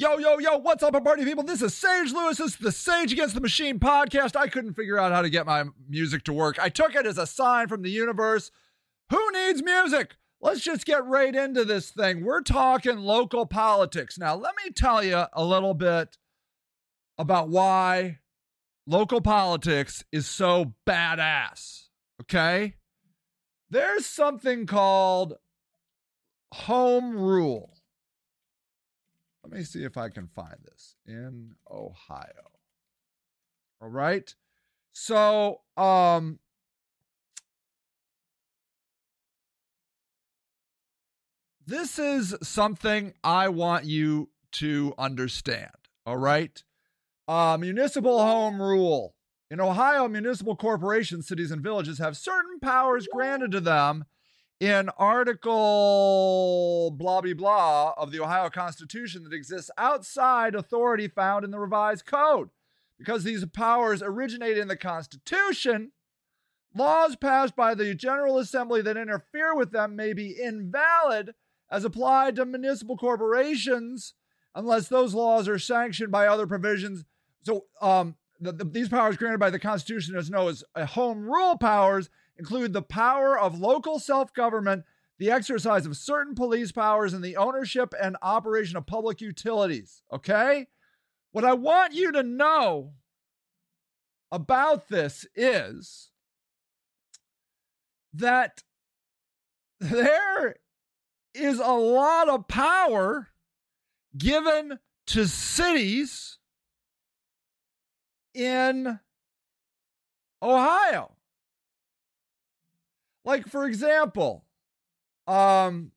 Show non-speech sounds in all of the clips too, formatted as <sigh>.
Yo, yo, yo, what's up, party people? This is Sage Lewis. This is the Sage Against the Machine podcast. I couldn't figure out how to get my music to work. I took it as a sign from the universe. Who needs music? Let's just get right into this thing. We're talking local politics. Now, let me tell you a little bit about why local politics is so badass. Okay? There's something called home rule. Let me see if I can find this in Ohio. All right. So, um, this is something I want you to understand. All right. Uh, municipal home rule. In Ohio, municipal corporations, cities, and villages have certain powers granted to them in Article blah, blah, blah of the Ohio Constitution that exists outside authority found in the revised code. Because these powers originate in the Constitution, laws passed by the General Assembly that interfere with them may be invalid as applied to municipal corporations unless those laws are sanctioned by other provisions. So, um, the, the, these powers granted by the Constitution, as known as uh, home rule powers, include the power of local self government, the exercise of certain police powers, and the ownership and operation of public utilities. Okay? What I want you to know about this is that there is a lot of power given to cities in Ohio. Like, for example, um,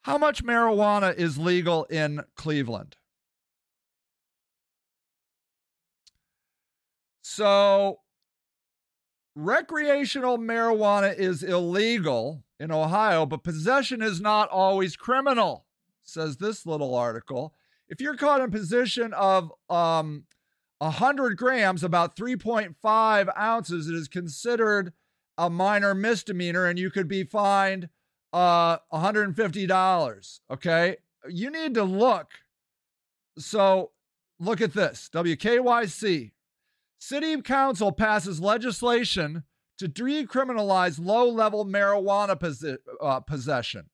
how much marijuana is legal in Cleveland? So, recreational marijuana is illegal in Ohio, but possession is not always criminal, says this little article. If you're caught in possession of um, 100 grams, about 3.5 ounces, it is considered a minor misdemeanor and you could be fined uh, $150. Okay. You need to look. So look at this WKYC. City Council passes legislation to decriminalize low level marijuana posi- uh, possession.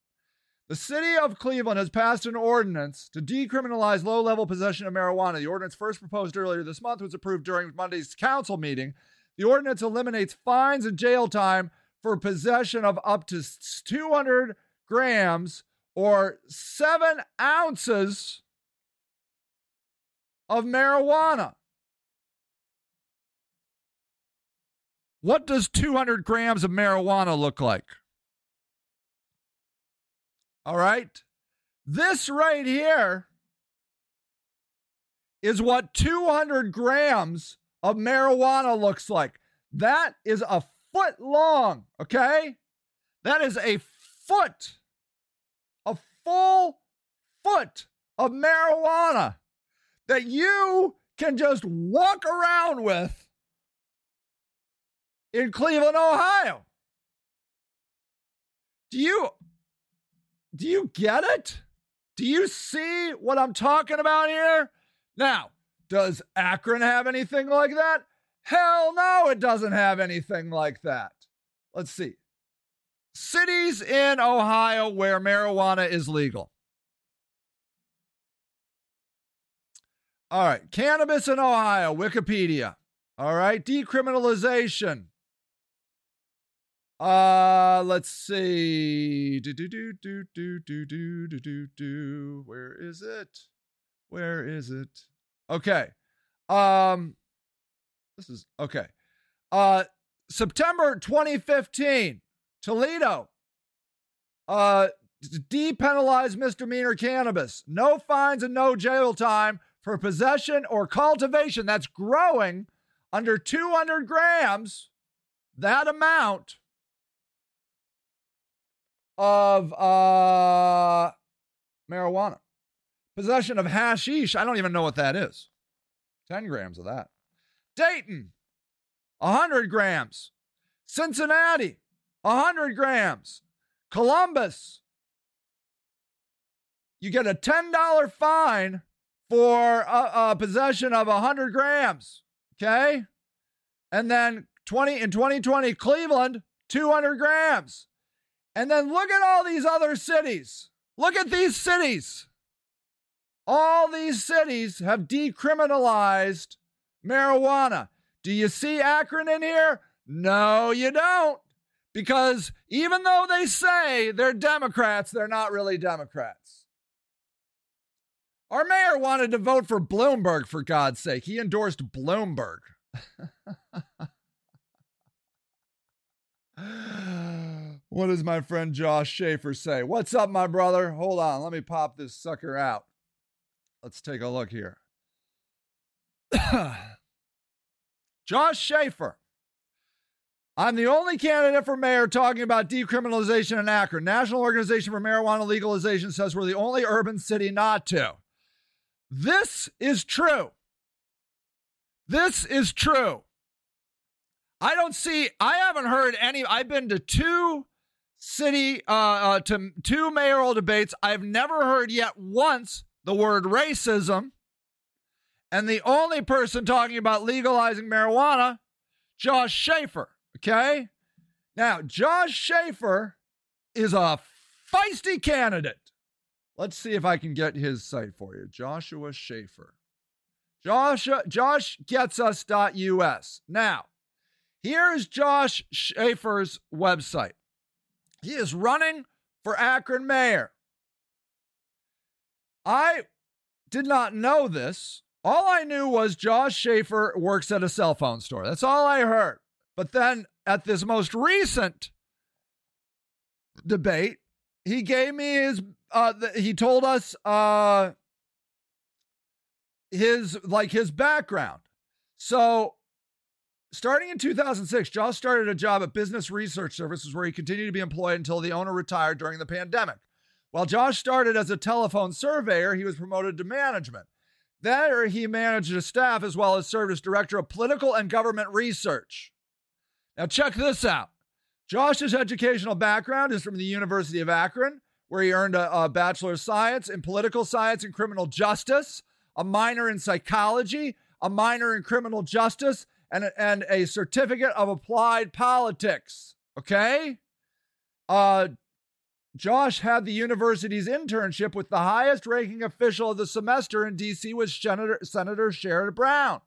The city of Cleveland has passed an ordinance to decriminalize low level possession of marijuana. The ordinance, first proposed earlier this month, was approved during Monday's council meeting. The ordinance eliminates fines and jail time for possession of up to 200 grams or seven ounces of marijuana. What does 200 grams of marijuana look like? All right. This right here is what 200 grams of marijuana looks like. That is a foot long, okay? That is a foot, a full foot of marijuana that you can just walk around with in Cleveland, Ohio. Do you do you get it? Do you see what I'm talking about here? Now, does Akron have anything like that? Hell no, it doesn't have anything like that. Let's see. Cities in Ohio where marijuana is legal. All right, cannabis in Ohio, Wikipedia. All right, decriminalization. Uh, let's see. Do do do do do do do do do do. Where is it? Where is it? Okay. Um, this is okay. Uh, September 2015, Toledo. Uh, depenalize misdemeanor cannabis. No fines and no jail time for possession or cultivation that's growing under 200 grams. That amount of uh, marijuana. Possession of hashish. I don't even know what that is. 10 grams of that. Dayton, 100 grams. Cincinnati, 100 grams. Columbus, you get a $10 fine for a, a possession of 100 grams. Okay. And then 20 in 2020, Cleveland, 200 grams. And then look at all these other cities. Look at these cities. All these cities have decriminalized marijuana. Do you see Akron in here? No, you don't. Because even though they say they're Democrats, they're not really Democrats. Our mayor wanted to vote for Bloomberg, for God's sake. He endorsed Bloomberg. <laughs> what does my friend Josh Schaefer say? What's up, my brother? Hold on, let me pop this sucker out. Let's take a look here. <coughs> Josh Schaefer. I'm the only candidate for mayor talking about decriminalization in Akron. National Organization for Marijuana Legalization says we're the only urban city not to. This is true. This is true. I don't see, I haven't heard any, I've been to two city, uh, uh, to two mayoral debates. I've never heard yet once the word racism. And the only person talking about legalizing marijuana, Josh Schaefer. Okay. Now, Josh Schaefer is a feisty candidate. Let's see if I can get his site for you. Joshua Schaefer. Josh, joshgetsus.us. Now, here's Josh Schaefer's website. He is running for Akron mayor. I did not know this. All I knew was Josh Schaefer works at a cell phone store. That's all I heard. But then at this most recent debate, he gave me his uh the, he told us uh his like his background. So starting in 2006, Josh started a job at Business Research Services where he continued to be employed until the owner retired during the pandemic. While Josh started as a telephone surveyor, he was promoted to management. There, he managed a staff as well as served as director of political and government research. Now, check this out. Josh's educational background is from the University of Akron, where he earned a, a Bachelor of Science in Political Science and Criminal Justice, a minor in psychology, a minor in criminal justice, and, and a certificate of applied politics. Okay? Uh, Josh had the university's internship with the highest ranking official of the semester in DC was Senator, Senator Sherrod Brown.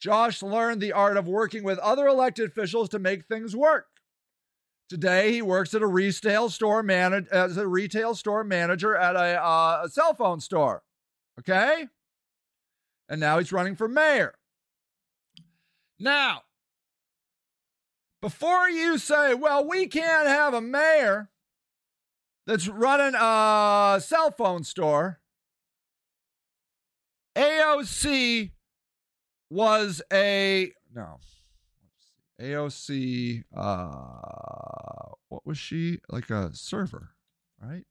Josh learned the art of working with other elected officials to make things work. Today, he works at a retail store man- as a retail store manager at a, uh, a cell phone store. Okay? And now he's running for mayor. Now, before you say, well, we can't have a mayor that's running a cell phone store, AOC was a no. AOC uh what was she? Like a server right?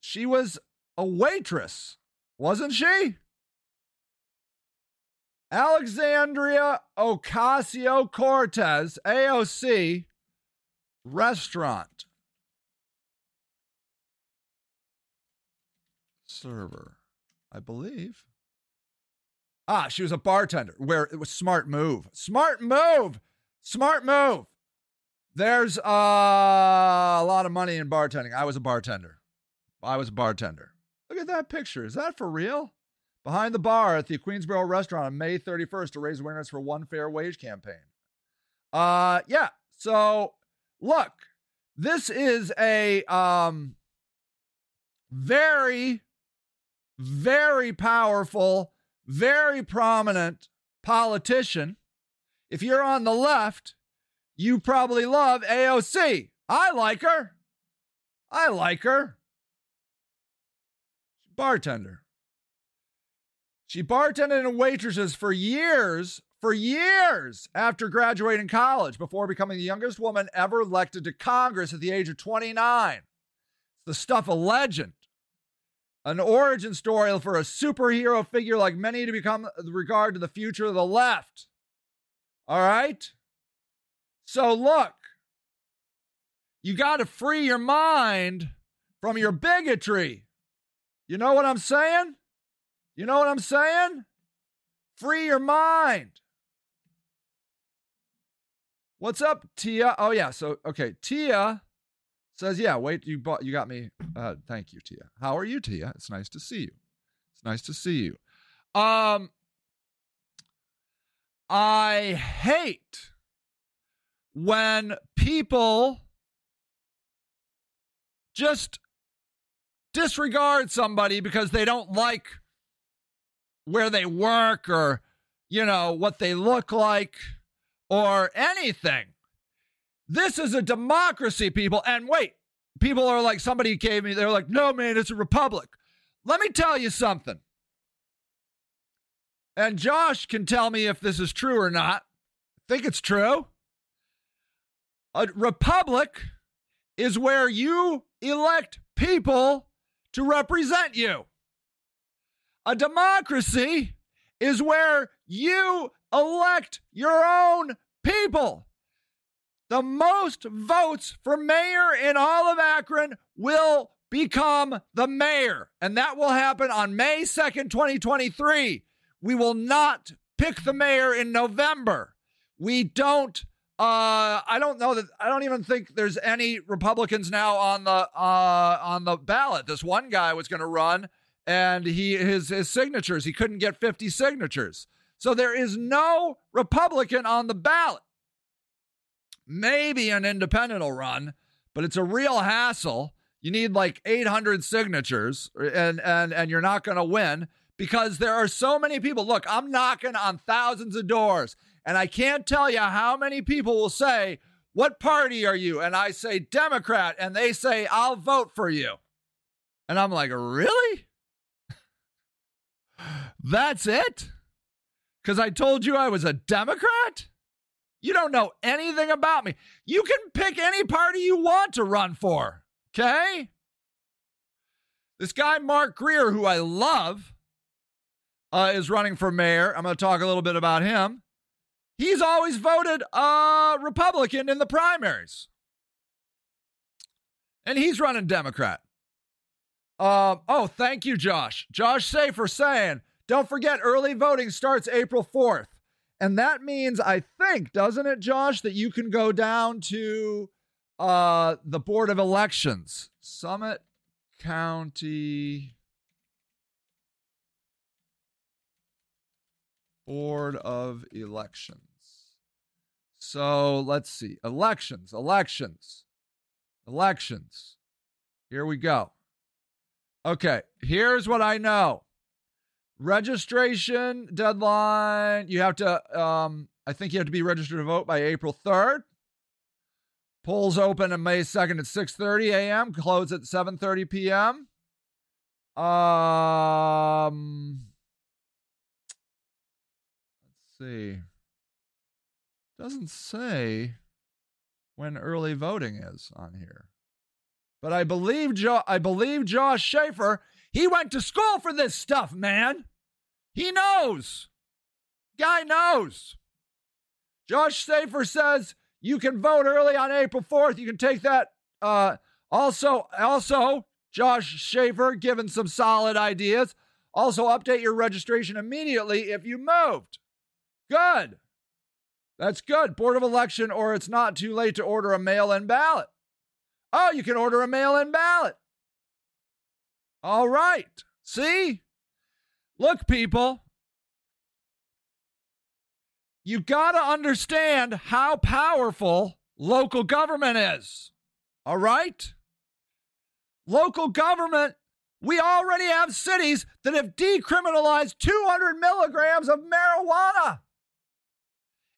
She was a waitress wasn't she Alexandria Ocasio Cortez AOC restaurant server I believe. Ah, she was a bartender. Where it was smart move. Smart move. Smart move. There's uh, a lot of money in bartending. I was a bartender. I was a bartender. Look at that picture. Is that for real? Behind the bar at the Queensboro restaurant on May 31st to raise awareness for one fair wage campaign. Uh yeah. So look, this is a um very very powerful, very prominent politician. If you're on the left, you probably love AOC. I like her. I like her. Bartender. She bartended and waitresses for years, for years after graduating college, before becoming the youngest woman ever elected to Congress at the age of 29. It's the stuff of legend an origin story for a superhero figure like many to become regard to the future of the left. All right? So look, you got to free your mind from your bigotry. You know what I'm saying? You know what I'm saying? Free your mind. What's up, Tia? Oh yeah, so okay, Tia says, "Yeah, wait, you bought, you got me. Uh, thank you, Tia. How are you, Tia? It's nice to see you. It's nice to see you. Um, I hate when people just disregard somebody because they don't like where they work or, you know, what they look like or anything. This is a democracy, people. And wait, people are like, somebody gave me, they're like, no, man, it's a republic. Let me tell you something. And Josh can tell me if this is true or not. I think it's true. A republic is where you elect people to represent you. A democracy is where you elect your own people. The most votes for mayor in all of Akron will become the mayor, and that will happen on May 2nd, 2023. We will not pick the mayor in November. We don't uh, I don't know that I don't even think there's any Republicans now on the uh, on the ballot. This one guy was going to run, and he his his signatures he couldn't get 50 signatures, so there is no Republican on the ballot. Maybe an independent will run, but it's a real hassle. You need like 800 signatures, and and and you're not going to win because there are so many people. Look, I'm knocking on thousands of doors. And I can't tell you how many people will say, What party are you? And I say, Democrat. And they say, I'll vote for you. And I'm like, Really? That's it? Because I told you I was a Democrat? You don't know anything about me. You can pick any party you want to run for, okay? This guy, Mark Greer, who I love, uh, is running for mayor. I'm going to talk a little bit about him he's always voted uh, Republican in the primaries. And he's running Democrat. Uh, oh, thank you, Josh. Josh Schaefer saying, don't forget, early voting starts April 4th. And that means, I think, doesn't it, Josh, that you can go down to uh, the Board of Elections, Summit County Board of Elections. So let's see. Elections, elections, elections. Here we go. Okay, here's what I know. Registration deadline, you have to um I think you have to be registered to vote by April 3rd. Polls open on May 2nd at 6:30 a.m., close at 7:30 p.m. Um Let's see. Doesn't say when early voting is on here. But I believe jo- I believe Josh Schaefer, he went to school for this stuff, man. He knows. Guy knows. Josh Schaefer says you can vote early on April 4th. You can take that uh also also Josh Schaefer given some solid ideas. Also update your registration immediately if you moved. Good. That's good. Board of Election, or it's not too late to order a mail in ballot. Oh, you can order a mail in ballot. All right. See? Look, people, you got to understand how powerful local government is. All right? Local government, we already have cities that have decriminalized 200 milligrams of marijuana.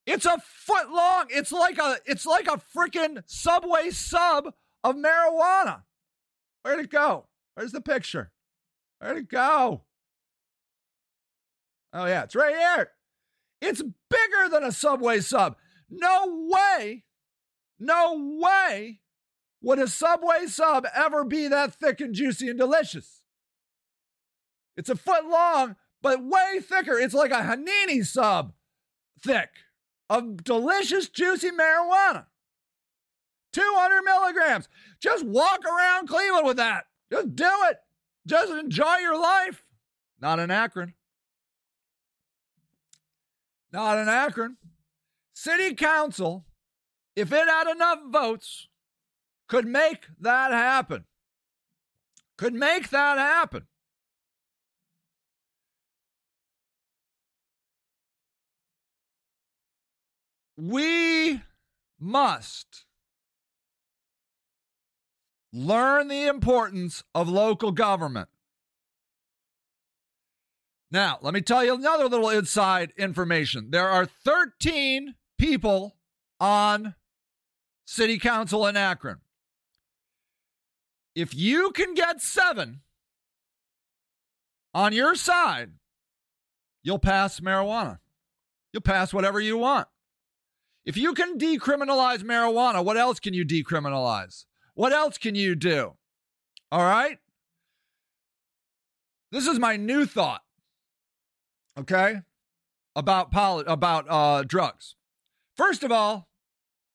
It's a foot long. It's like a it's like a freaking subway sub of marijuana. Where'd it go? Where's the picture? Where'd it go? Oh yeah, it's right here. It's bigger than a subway sub. No way, no way would a subway sub ever be that thick and juicy and delicious. It's a foot long, but way thicker. It's like a Panini sub thick of delicious, juicy marijuana. 200 milligrams. Just walk around Cleveland with that. Just do it. Just enjoy your life. Not in Akron. Not in Akron. City Council, if it had enough votes, could make that happen. Could make that happen. We must learn the importance of local government. Now, let me tell you another little inside information. There are 13 people on city council in Akron. If you can get seven on your side, you'll pass marijuana. You'll pass whatever you want. If you can decriminalize marijuana, what else can you decriminalize? What else can you do? All right? This is my new thought. Okay? About poli- about uh drugs. First of all,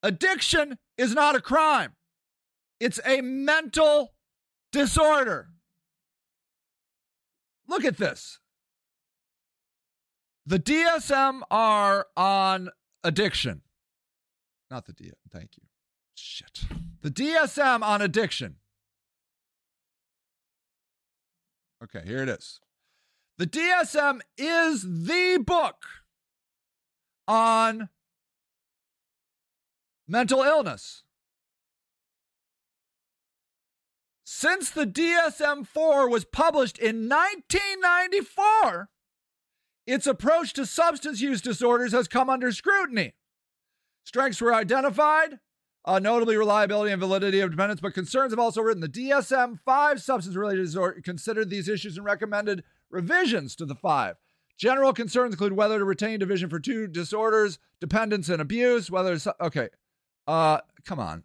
addiction is not a crime. It's a mental disorder. Look at this. The DSM are on addiction. Not the D. Thank you. Shit. The DSM on addiction. Okay, here it is. The DSM is the book on mental illness. Since the DSM 4 was published in 1994, its approach to substance use disorders has come under scrutiny. Strengths were identified, uh, notably reliability and validity of dependence, but concerns have also written the DSM 5 substance related disorder considered these issues and recommended revisions to the five. General concerns include whether to retain division for two disorders, dependence and abuse, whether it's okay. Uh come on.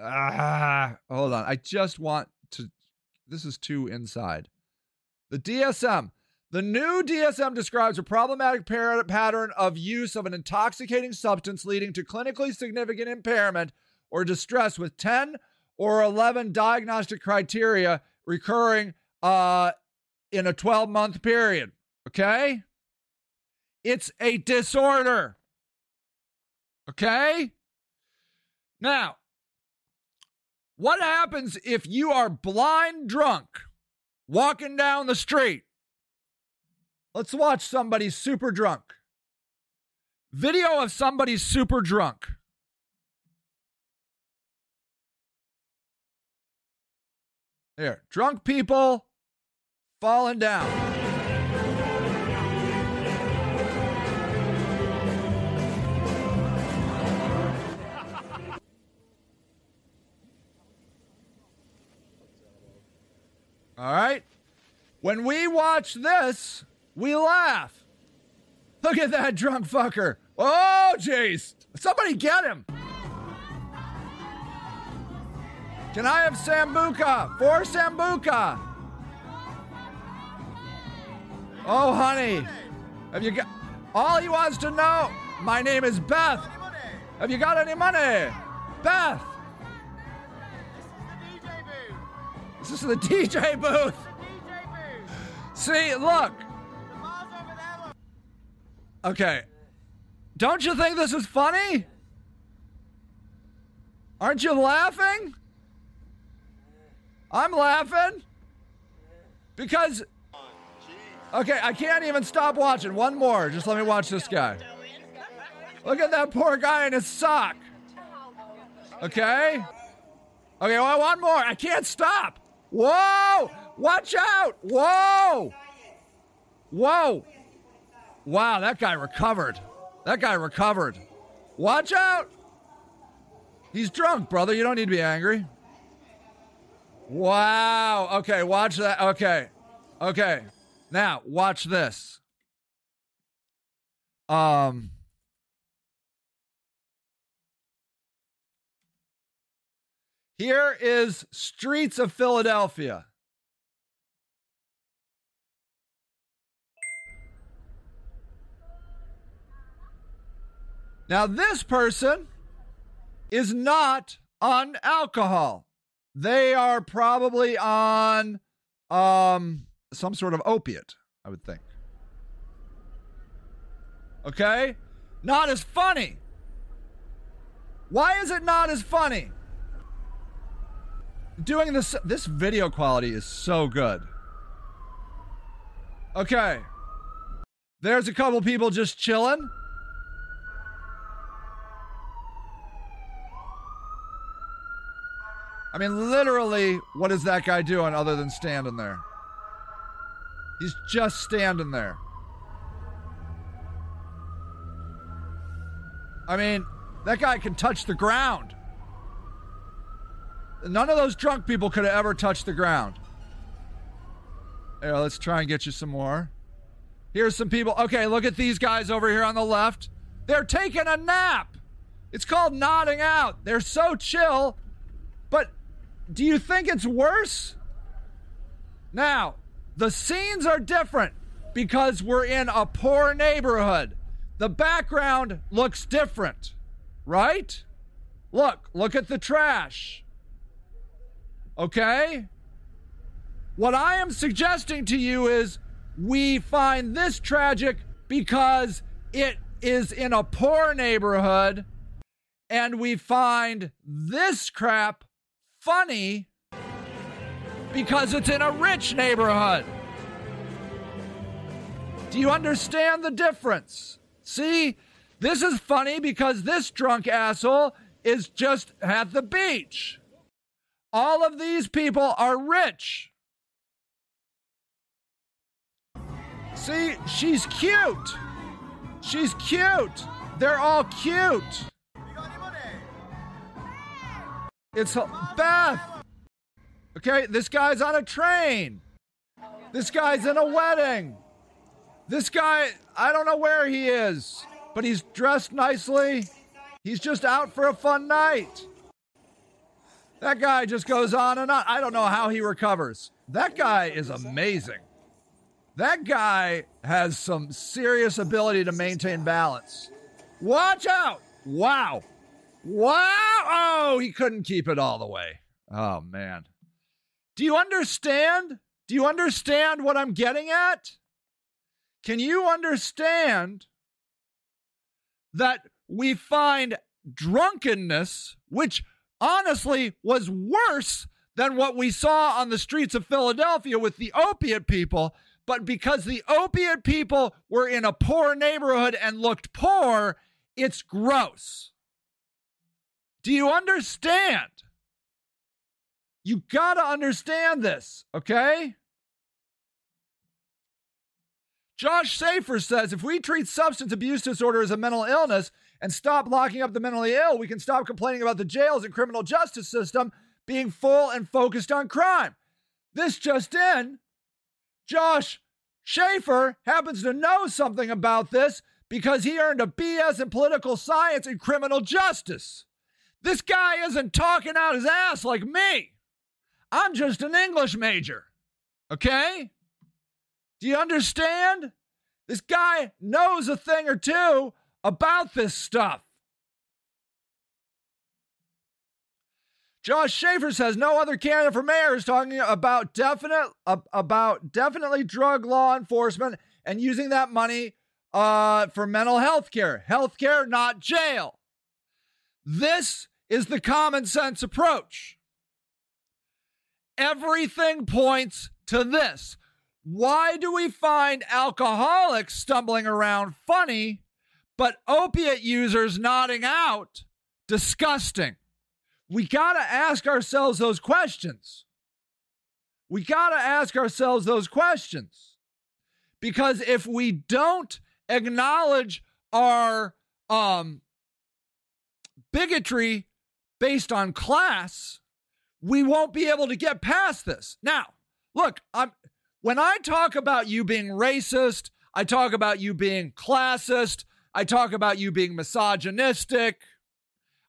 Ah, hold on. I just want to this is too inside. The DSM the new DSM describes a problematic par- pattern of use of an intoxicating substance leading to clinically significant impairment or distress with 10 or 11 diagnostic criteria recurring uh, in a 12 month period. Okay? It's a disorder. Okay? Now, what happens if you are blind drunk walking down the street? Let's watch somebody super drunk. Video of somebody super drunk. Here, drunk people falling down. All right. When we watch this, we laugh. Look at that drunk fucker. Oh, jeez. Somebody get him. Can I have Sambuca? Four Sambuca. Oh, honey. Have you got. All he wants to know. My name is Beth. Have you got any money? Beth. This is the DJ booth! This is the DJ booth. See, look. Okay. Don't you think this is funny? Aren't you laughing? I'm laughing because Okay, I can't even stop watching. One more. Just let me watch this guy. Look at that poor guy in his sock. Okay? Okay, well, one more. I can't stop. Whoa! Watch out! Whoa! Whoa! Wow, that guy recovered. That guy recovered. Watch out! He's drunk, brother. You don't need to be angry. Wow. Okay, watch that. Okay. Okay. Now, watch this. Um Here is Streets of Philadelphia. Now, this person is not on alcohol. They are probably on um some sort of opiate, I would think. Okay? Not as funny. Why is it not as funny? Doing this this video quality is so good. Okay. There's a couple people just chilling. I mean, literally, what is that guy doing other than standing there? He's just standing there. I mean, that guy can touch the ground. None of those drunk people could have ever touched the ground. Here, let's try and get you some more. Here's some people. Okay, look at these guys over here on the left. They're taking a nap. It's called nodding out. They're so chill. But do you think it's worse? Now, the scenes are different because we're in a poor neighborhood. The background looks different, right? Look, look at the trash. Okay? What I am suggesting to you is we find this tragic because it is in a poor neighborhood, and we find this crap funny because it's in a rich neighborhood. Do you understand the difference? See, this is funny because this drunk asshole is just at the beach. All of these people are rich. See, she's cute. She's cute. They're all cute. It's Beth. Okay, this guy's on a train. This guy's in a wedding. This guy, I don't know where he is, but he's dressed nicely. He's just out for a fun night. That guy just goes on and on. I don't know how he recovers. That guy is amazing. That guy has some serious ability to maintain balance. Watch out! Wow. Wow! Oh, he couldn't keep it all the way. Oh, man. Do you understand? Do you understand what I'm getting at? Can you understand that we find drunkenness, which honestly was worse than what we saw on the streets of Philadelphia with the opiate people? But because the opiate people were in a poor neighborhood and looked poor, it's gross. Do you understand? You got to understand this, okay? Josh Schaefer says if we treat substance abuse disorder as a mental illness and stop locking up the mentally ill, we can stop complaining about the jails and criminal justice system being full and focused on crime. This just in, Josh Schaefer happens to know something about this because he earned a BS in political science and criminal justice. This guy isn't talking out his ass like me. I'm just an English major. Okay? Do you understand? This guy knows a thing or two about this stuff. Josh Schaefer says no other candidate for mayor is talking about definite about definitely drug law enforcement and using that money uh, for mental health care. Health care, not jail. This is the common sense approach. Everything points to this. Why do we find alcoholics stumbling around funny, but opiate users nodding out disgusting? we got to ask ourselves those questions. We got to ask ourselves those questions. Because if we don't acknowledge our um, bigotry based on class, we won't be able to get past this. Now, look, I'm when I talk about you being racist, I talk about you being classist, I talk about you being misogynistic,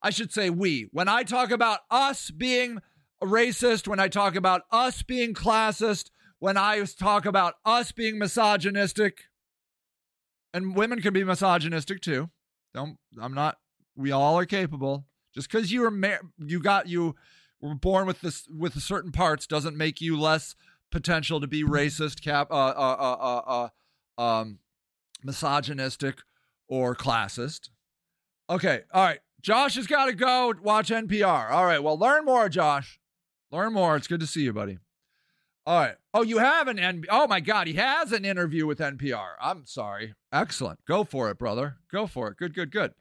I should say we. When I talk about us being racist, when I talk about us being classist, when I talk about us being misogynistic, and women can be misogynistic too. Don't I'm not we all are capable. Just because you were mar- you got you were born with this with certain parts doesn't make you less potential to be racist, cap, uh, uh, uh, uh, um, misogynistic, or classist. Okay, all right. Josh has got to go watch NPR. All right, well, learn more, Josh. Learn more. It's good to see you, buddy. All right. Oh, you have an N. Oh my God, he has an interview with NPR. I'm sorry. Excellent. Go for it, brother. Go for it. Good, good, good.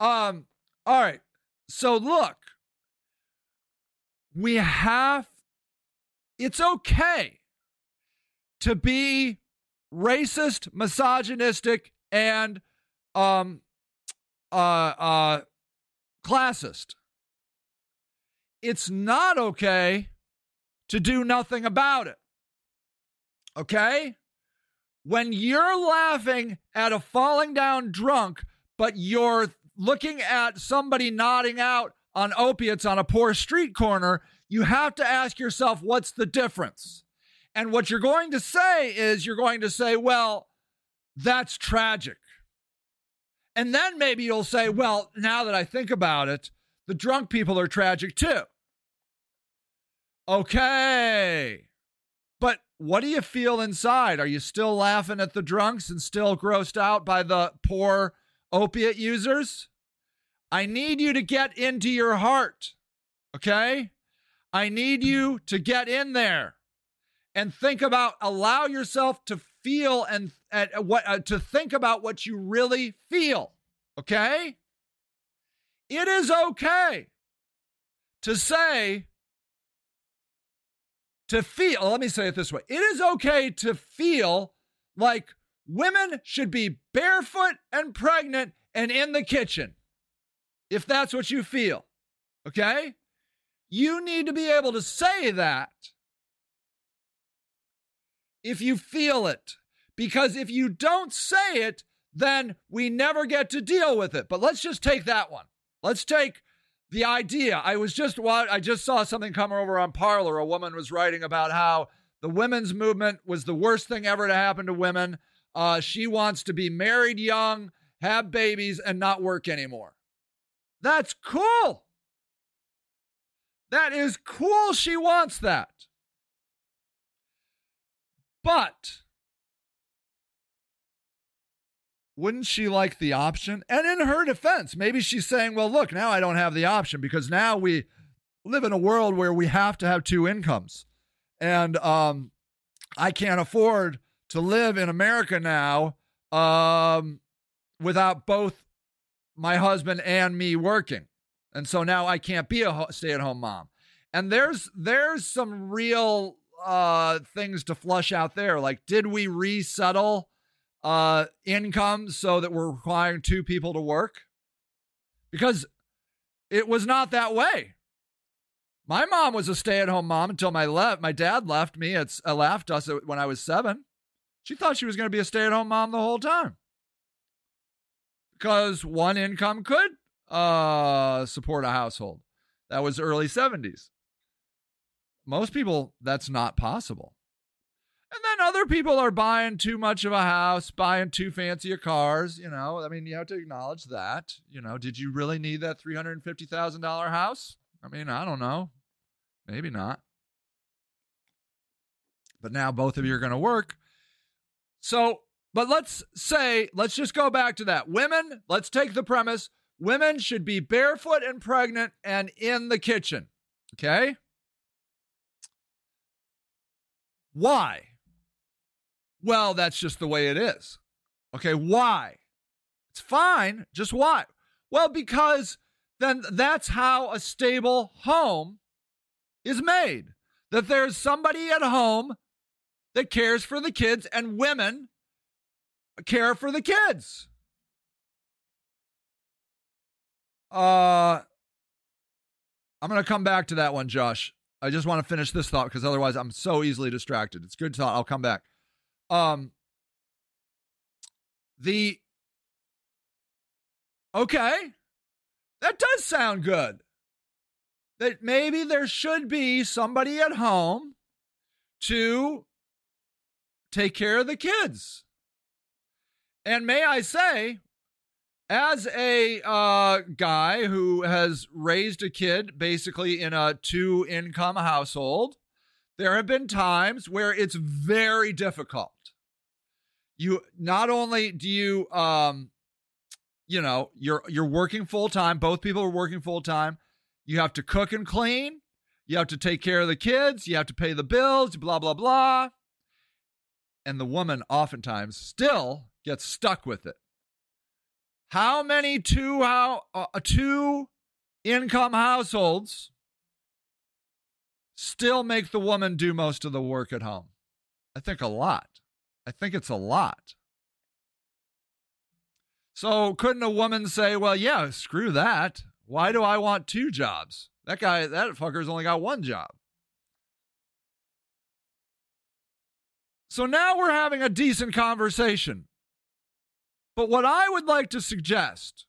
Um. All right. So look, we have. It's okay to be racist, misogynistic, and um, uh, uh, classist. It's not okay to do nothing about it. Okay? When you're laughing at a falling down drunk, but you're looking at somebody nodding out on opiates on a poor street corner, you have to ask yourself, what's the difference? And what you're going to say is, you're going to say, well, that's tragic. And then maybe you'll say, well, now that I think about it, the drunk people are tragic too. Okay. But what do you feel inside? Are you still laughing at the drunks and still grossed out by the poor opiate users? I need you to get into your heart. Okay? I need you to get in there and think about allow yourself to feel and at what uh, to think about what you really feel. Okay? It is okay to say to feel, let me say it this way it is okay to feel like women should be barefoot and pregnant and in the kitchen, if that's what you feel. Okay? You need to be able to say that if you feel it. Because if you don't say it, then we never get to deal with it. But let's just take that one. Let's take the idea. I was just I just saw something come over on Parler. A woman was writing about how the women's movement was the worst thing ever to happen to women. Uh, she wants to be married young, have babies, and not work anymore. That's cool. That is cool. She wants that. But wouldn't she like the option? And in her defense, maybe she's saying, well, look, now I don't have the option because now we live in a world where we have to have two incomes. And um, I can't afford to live in America now um, without both my husband and me working. And so now I can't be a stay at home mom. And there's there's some real uh, things to flush out there. Like, did we resettle uh, income so that we're requiring two people to work? Because it was not that way. My mom was a stay-at-home mom until my left. My dad left me. It's left us when I was seven. She thought she was going to be a stay-at-home mom the whole time because one income could uh, support a household. That was early 70s. Most people, that's not possible. And then other people are buying too much of a house, buying too fancy of cars. You know, I mean, you have to acknowledge that. You know, did you really need that $350,000 house? I mean, I don't know. Maybe not. But now both of you are going to work. So, but let's say, let's just go back to that. Women, let's take the premise women should be barefoot and pregnant and in the kitchen. Okay? Why? Well, that's just the way it is. Okay, why? It's fine. Just why? Well, because then that's how a stable home is made. That there's somebody at home that cares for the kids and women care for the kids. Uh I'm going to come back to that one, Josh. I just want to finish this thought because otherwise I'm so easily distracted. It's good thought. I'll come back. Um, the okay, that does sound good. That maybe there should be somebody at home to take care of the kids. And may I say, as a uh, guy who has raised a kid basically in a two income household, there have been times where it's very difficult. You not only do you, um, you know, you're you're working full time. Both people are working full time. You have to cook and clean. You have to take care of the kids. You have to pay the bills. Blah blah blah. And the woman oftentimes still gets stuck with it how many two how uh, two income households still make the woman do most of the work at home? I think a lot. I think it's a lot. So couldn't a woman say, "Well, yeah, screw that. Why do I want two jobs? That guy, that fucker's only got one job." So now we're having a decent conversation. But what I would like to suggest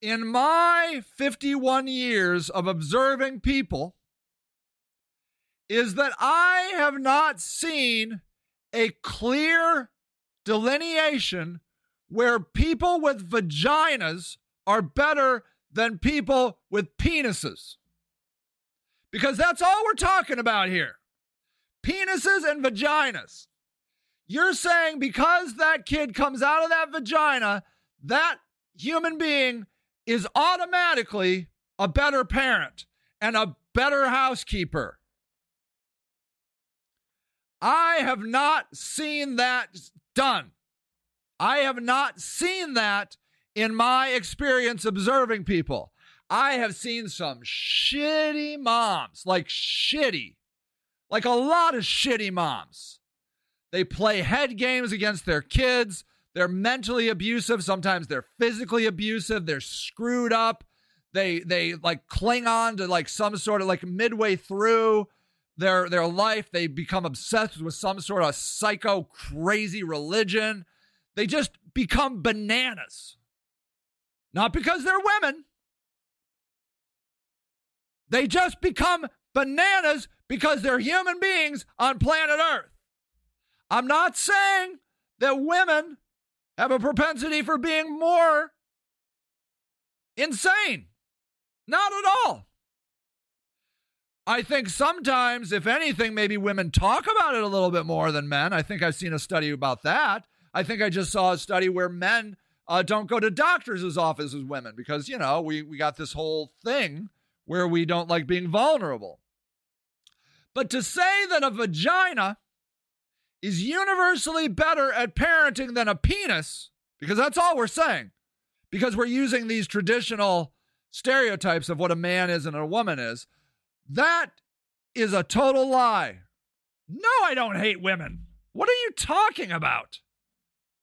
in my 51 years of observing people is that I have not seen a clear delineation where people with vaginas are better than people with penises. Because that's all we're talking about here penises and vaginas. You're saying because that kid comes out of that vagina, that human being is automatically a better parent and a better housekeeper. I have not seen that done. I have not seen that in my experience observing people. I have seen some shitty moms, like shitty, like a lot of shitty moms they play head games against their kids. They're mentally abusive. Sometimes they're physically abusive. They're screwed up. They they like cling on to like some sort of like midway through their their life, they become obsessed with some sort of psycho crazy religion. They just become bananas. Not because they're women. They just become bananas because they're human beings on planet Earth. I'm not saying that women have a propensity for being more insane. Not at all. I think sometimes, if anything, maybe women talk about it a little bit more than men. I think I've seen a study about that. I think I just saw a study where men uh, don't go to doctors as often as women because, you know, we, we got this whole thing where we don't like being vulnerable. But to say that a vagina is universally better at parenting than a penis, because that's all we're saying, because we're using these traditional stereotypes of what a man is and a woman is, that is a total lie. No, I don't hate women. What are you talking about?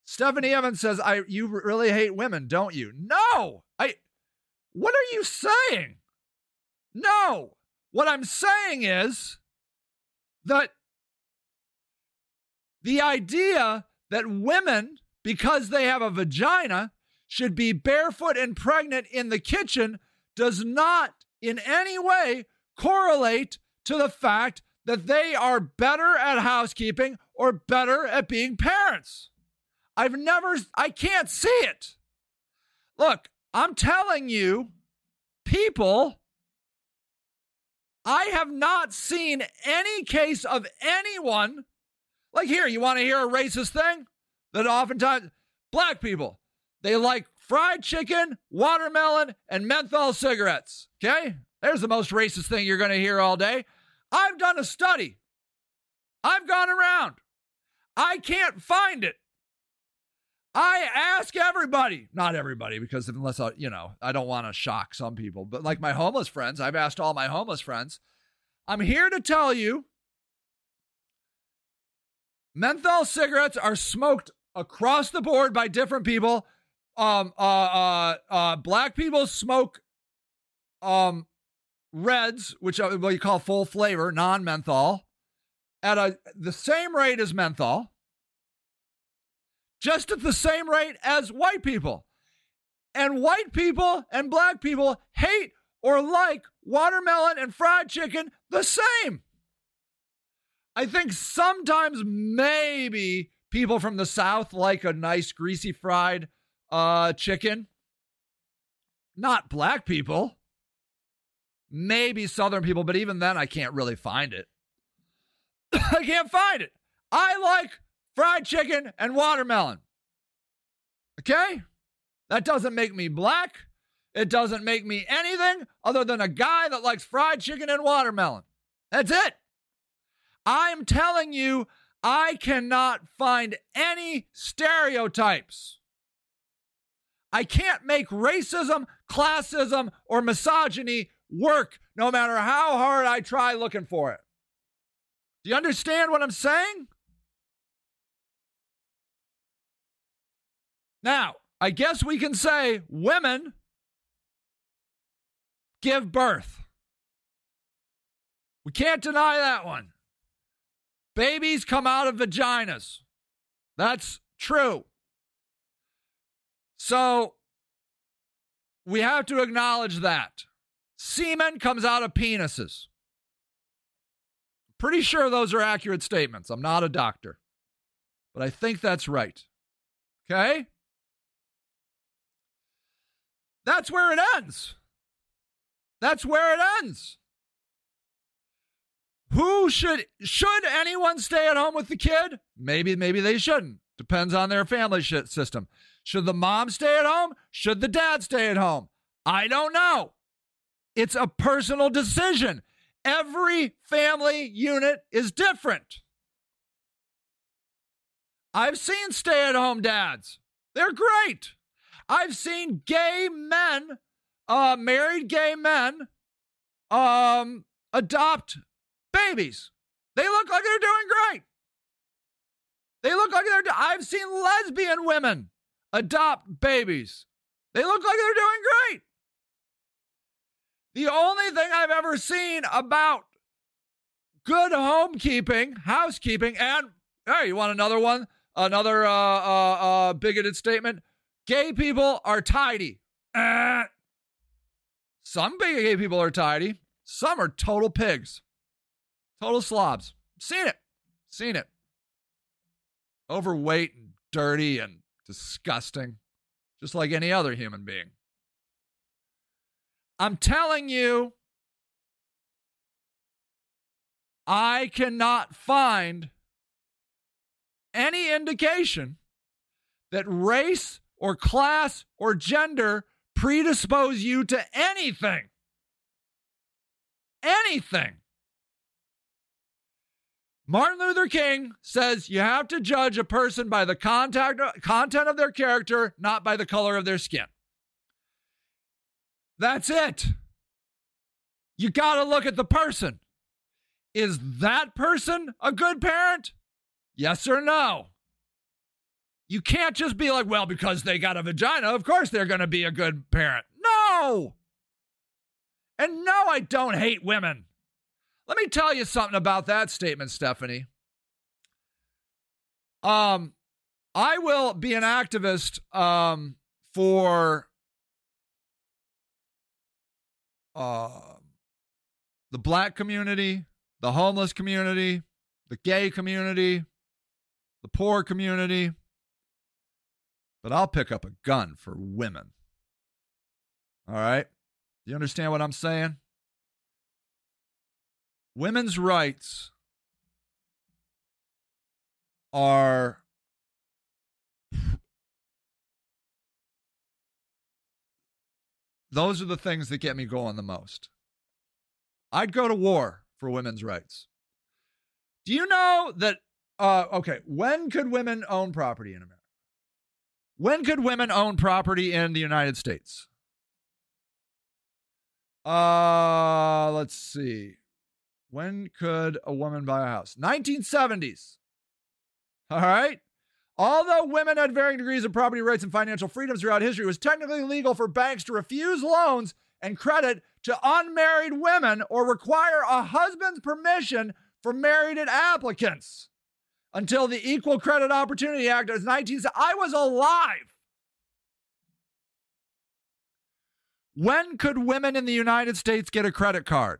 Stephanie Evans says, "I you really hate women, don't you?" No. I What are you saying? No. What I'm saying is that the idea that women, because they have a vagina, should be barefoot and pregnant in the kitchen does not in any way correlate to the fact that they are better at housekeeping or better at being parents. I've never, I can't see it. Look, I'm telling you, people, I have not seen any case of anyone like here, you want to hear a racist thing? That oftentimes black people, they like fried chicken, watermelon, and menthol cigarettes. Okay? There's the most racist thing you're going to hear all day. I've done a study. I've gone around. I can't find it. I ask everybody, not everybody, because unless I, you know, I don't want to shock some people, but like my homeless friends, I've asked all my homeless friends. I'm here to tell you menthol cigarettes are smoked across the board by different people. Um, uh, uh, uh, black people smoke um, reds, which are what you call full flavor, non menthol, at a the same rate as menthol, just at the same rate as white people. And white people and black people hate or like watermelon and fried chicken the same. I think sometimes maybe people from the South like a nice greasy fried uh, chicken. Not black people. Maybe southern people, but even then, I can't really find it. <coughs> I can't find it. I like fried chicken and watermelon. Okay? That doesn't make me black. It doesn't make me anything other than a guy that likes fried chicken and watermelon. That's it. I'm telling you, I cannot find any stereotypes. I can't make racism, classism, or misogyny work no matter how hard I try looking for it. Do you understand what I'm saying? Now, I guess we can say women give birth. We can't deny that one. Babies come out of vaginas. That's true. So we have to acknowledge that. Semen comes out of penises. Pretty sure those are accurate statements. I'm not a doctor, but I think that's right. Okay? That's where it ends. That's where it ends. Who should should anyone stay at home with the kid? Maybe maybe they shouldn't. Depends on their family system. Should the mom stay at home? Should the dad stay at home? I don't know. It's a personal decision. Every family unit is different. I've seen stay at home dads. They're great. I've seen gay men, uh, married gay men, um, adopt babies. They look like they're doing great. They look like they're. I've seen lesbian women adopt babies. They look like they're doing great. The only thing I've ever seen about good homekeeping, housekeeping, and hey, you want another one? Another uh, uh, uh, bigoted statement? Gay people are tidy. Uh, some gay people are tidy. Some are total pigs. Total slobs. Seen it. Seen it. Overweight and dirty and disgusting. Just like any other human being. I'm telling you, I cannot find any indication that race or class or gender predispose you to anything. Anything. Martin Luther King says you have to judge a person by the contact, content of their character, not by the color of their skin. That's it. You got to look at the person. Is that person a good parent? Yes or no? You can't just be like, well, because they got a vagina, of course they're going to be a good parent. No. And no, I don't hate women. Let me tell you something about that statement, Stephanie. Um, I will be an activist um, for uh, the black community, the homeless community, the gay community, the poor community but I'll pick up a gun for women. All right? Do you understand what I'm saying? Women's rights are those are the things that get me going the most. I'd go to war for women's rights. Do you know that uh okay, when could women own property in America? When could women own property in the United States? Uh, let's see. When could a woman buy a house? 1970s. All right. Although women had varying degrees of property rights and financial freedoms throughout history, it was technically legal for banks to refuse loans and credit to unmarried women or require a husband's permission for married applicants until the Equal Credit Opportunity Act of 19. I was alive. When could women in the United States get a credit card?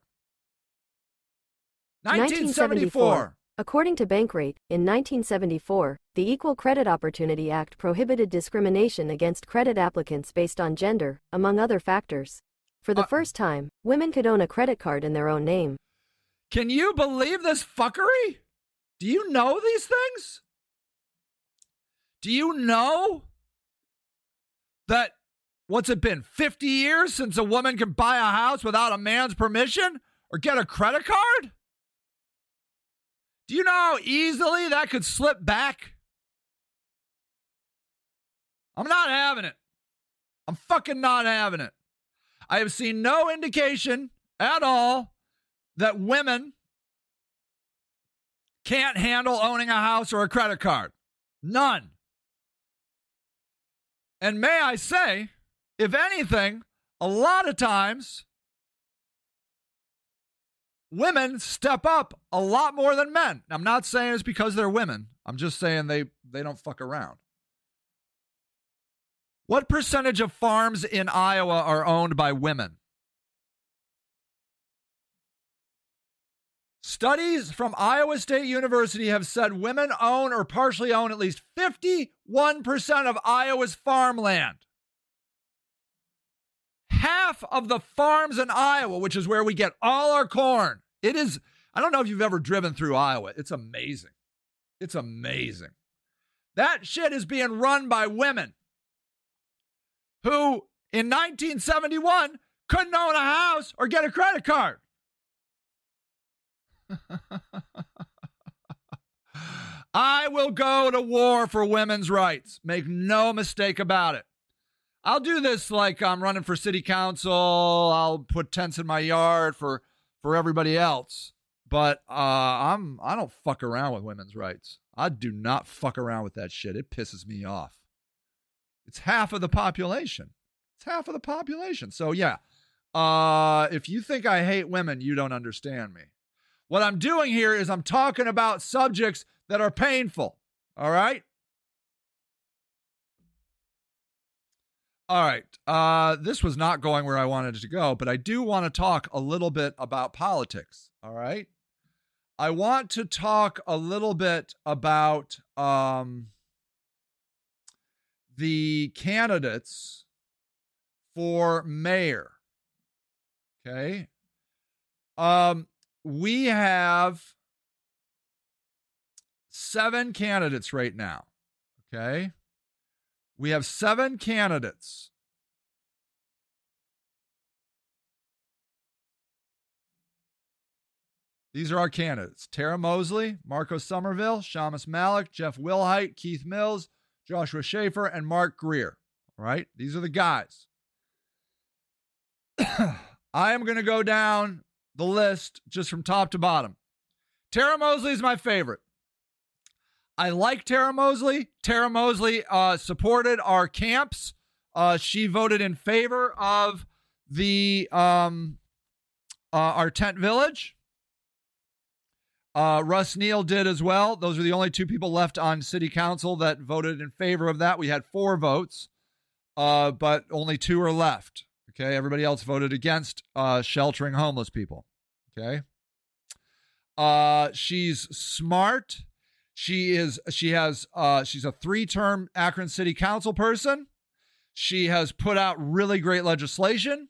1974. According to Bankrate, in 1974, the Equal Credit Opportunity Act prohibited discrimination against credit applicants based on gender, among other factors. For the Uh- first time, women could own a credit card in their own name. Can you believe this fuckery? Do you know these things? Do you know that what's it been 50 years since a woman can buy a house without a man's permission or get a credit card? Do you know how easily that could slip back? I'm not having it. I'm fucking not having it. I have seen no indication at all that women can't handle owning a house or a credit card. None. And may I say, if anything, a lot of times women step up a lot more than men. I'm not saying it's because they're women. I'm just saying they they don't fuck around. What percentage of farms in Iowa are owned by women? Studies from Iowa State University have said women own or partially own at least 51% of Iowa's farmland. Half of the farms in Iowa, which is where we get all our corn. It is, I don't know if you've ever driven through Iowa. It's amazing. It's amazing. That shit is being run by women who in 1971 couldn't own a house or get a credit card. I will go to war for women's rights. Make no mistake about it. I'll do this like I'm running for city council. I'll put tents in my yard for for everybody else. But uh, I'm I don't fuck around with women's rights. I do not fuck around with that shit. It pisses me off. It's half of the population. It's half of the population. So yeah, uh, if you think I hate women, you don't understand me. What I'm doing here is I'm talking about subjects that are painful. All right. All right. Uh, this was not going where I wanted it to go, but I do want to talk a little bit about politics. All right. I want to talk a little bit about um, the candidates for mayor. Okay. Um, we have seven candidates right now. Okay. We have seven candidates. These are our candidates Tara Mosley, Marco Sommerville, Shammas Malik, Jeff Wilhite, Keith Mills, Joshua Schaefer, and Mark Greer. All right. These are the guys. <coughs> I am going to go down the list just from top to bottom. Tara Mosley is my favorite. I like Tara Mosley. Tara Mosley uh, supported our camps. Uh, she voted in favor of the um, uh, our tent village. Uh, Russ Neal did as well. Those are the only two people left on city council that voted in favor of that. We had four votes, uh, but only two are left. Okay, everybody else voted against uh, sheltering homeless people. Okay, uh, she's smart. She is. She has. Uh, she's a three-term Akron City Council person. She has put out really great legislation.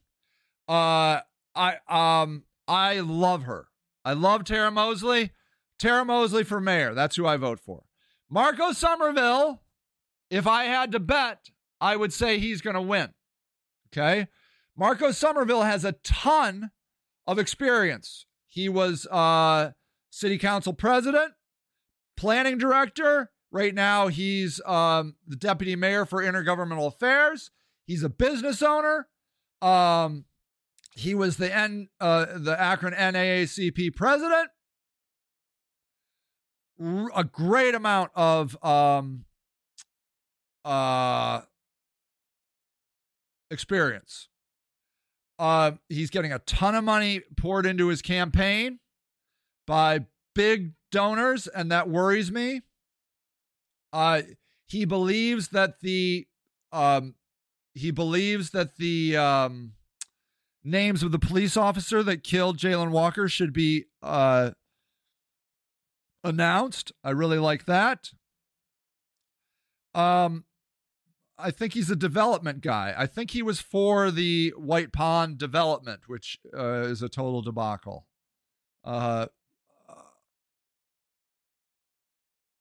Uh, I um I love her. I love Tara Mosley. Tara Mosley for mayor. That's who I vote for. Marco Sommerville. If I had to bet, I would say he's going to win. Okay. Marco Sommerville has a ton of experience. He was uh, city council president, planning director. Right now, he's um, the deputy mayor for intergovernmental affairs. He's a business owner. Um, he was the N, uh, the Akron NAACP president. R- a great amount of um, uh, experience. Uh, he's getting a ton of money poured into his campaign by big donors, and that worries me. Uh, he believes that the um, he believes that the um, names of the police officer that killed Jayland Walker should be uh, announced. I really like that. Um, I think he's a development guy. I think he was for the White Pond development, which uh, is a total debacle. Uh,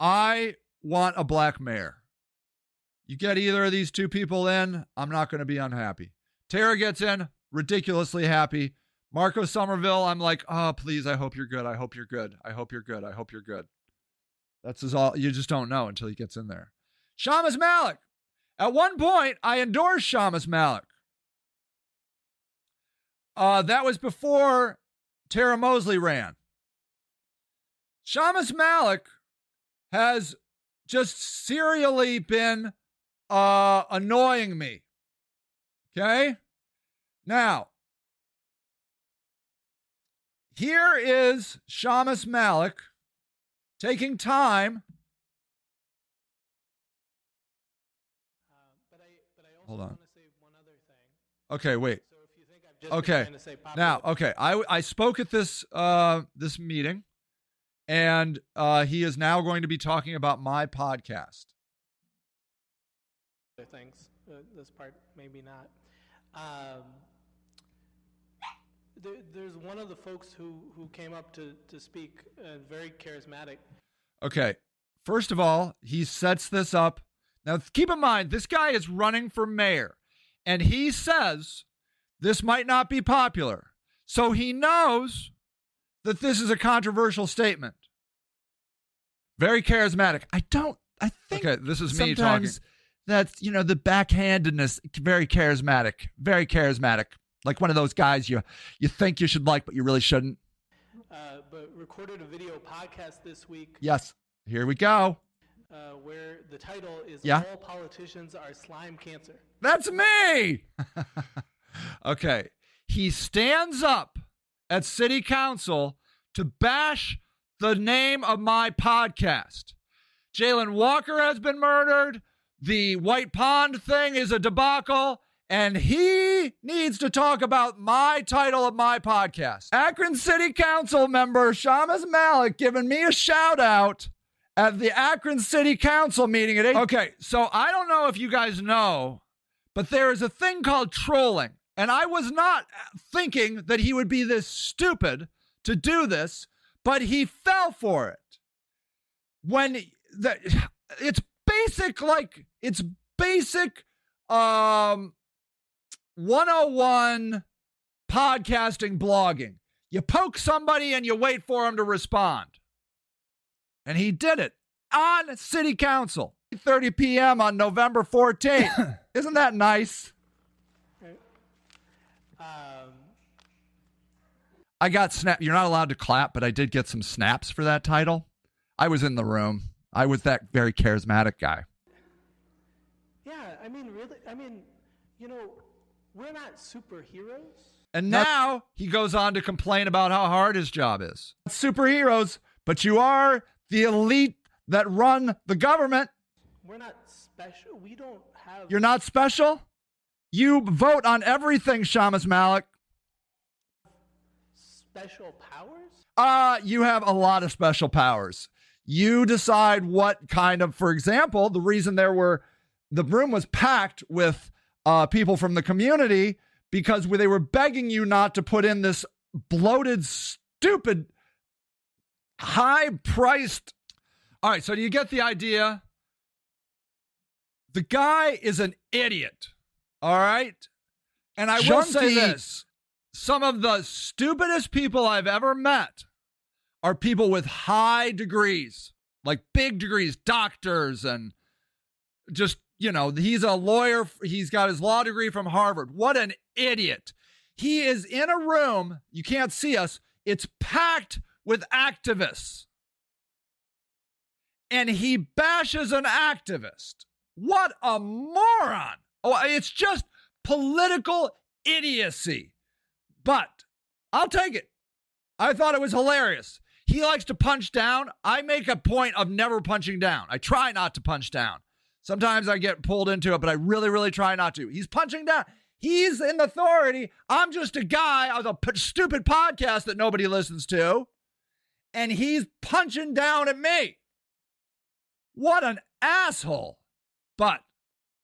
I want a black mayor. You get either of these two people in, I'm not going to be unhappy. Tara gets in, ridiculously happy. Marco Sommerville, I'm like, oh, please, I hope you're good. I hope you're good. I hope you're good. I hope you're good. That's all you just don't know until he gets in there. Shammas Malik. At one point, I endorsed Shammas Malik. Uh, that was before Tara Mosley ran. Shammas Malik has just serially been uh, annoying me. Okay? Now, here is Shammas Malik taking time. Uh, but I, but I also Hold on. want to say one other thing. Okay, wait. So if you think I've just been Okay. trying to say pop Now, okay, I I spoke at this uh this meeting, and uh he is now going to be talking about my podcast. things. Uh, this part, maybe not. Um, there, there's one of the folks who, who came up to, to speak, uh, very charismatic. Okay, first of all, he sets this up. Now, keep in mind, this guy is running for mayor, and he says this might not be popular, so he knows that this is a controversial statement. Very charismatic. I don't. I think. Okay, this is me talking. sometimes that's you know the backhandedness very charismatic very charismatic like one of those guys you you think you should like but you really shouldn't Uh, but recorded a video podcast this week yes here we go uh, where the title is Yeah. All Politicians Are Slime Cancer. That's me. <laughs> okay. He stands up at city council to bash the name of my podcast. Jayland Walker has been murdered. The White Pond thing is a debacle. And he needs to talk about my title of my podcast. Akron City Council member Shammas Malik giving me a shout out at the Akron City Council meeting at 8. Okay, so I don't know if you guys know, but there is a thing called trolling. And I was not thinking that he would be this stupid to do this, but he fell for it. When the, it's basic, like, it's basic um 101 podcasting blogging. You poke somebody and you wait for them to respond. And he did it on city council. 30 p.m. on November 14th. <laughs> Isn't that nice? Um, I got snap. You're not allowed to clap, but I did get some snaps for that title. I was in the room. I was that very charismatic guy. yeah, I mean, really, I mean, you know, we're not superheroes. And now he goes on to complain about how hard his job is. Superheroes, but you are the elite that run the government. We're not special. We don't have. You're not special. You vote on everything, Shammas Malik. special powers? Uh, you have a lot of special powers. You decide what kind of, for example, the reason there were, the room was packed with uh, people from the community because they were begging you not to put in this bloated, stupid, high priced. All right, so do you get the idea? The guy is an idiot. All right. And I will say this some of the stupidest people I've ever met are people with high degrees, like big degrees, doctors, and just, you know, he's a lawyer. He's got his law degree from Harvard. What an idiot. He is in a room. You can't see us. It's packed with activists. And he bashes an activist. What a moron. Oh, it's just political idiocy. But I'll take it. I thought it was hilarious. He likes to punch down. I make a point of never punching down. I try not to punch down. Sometimes I get pulled into it, but I really, really try not to. He's punching down. He's in authority. I'm just a guy on a p- stupid podcast that nobody listens to. And he's punching down at me. What an asshole. But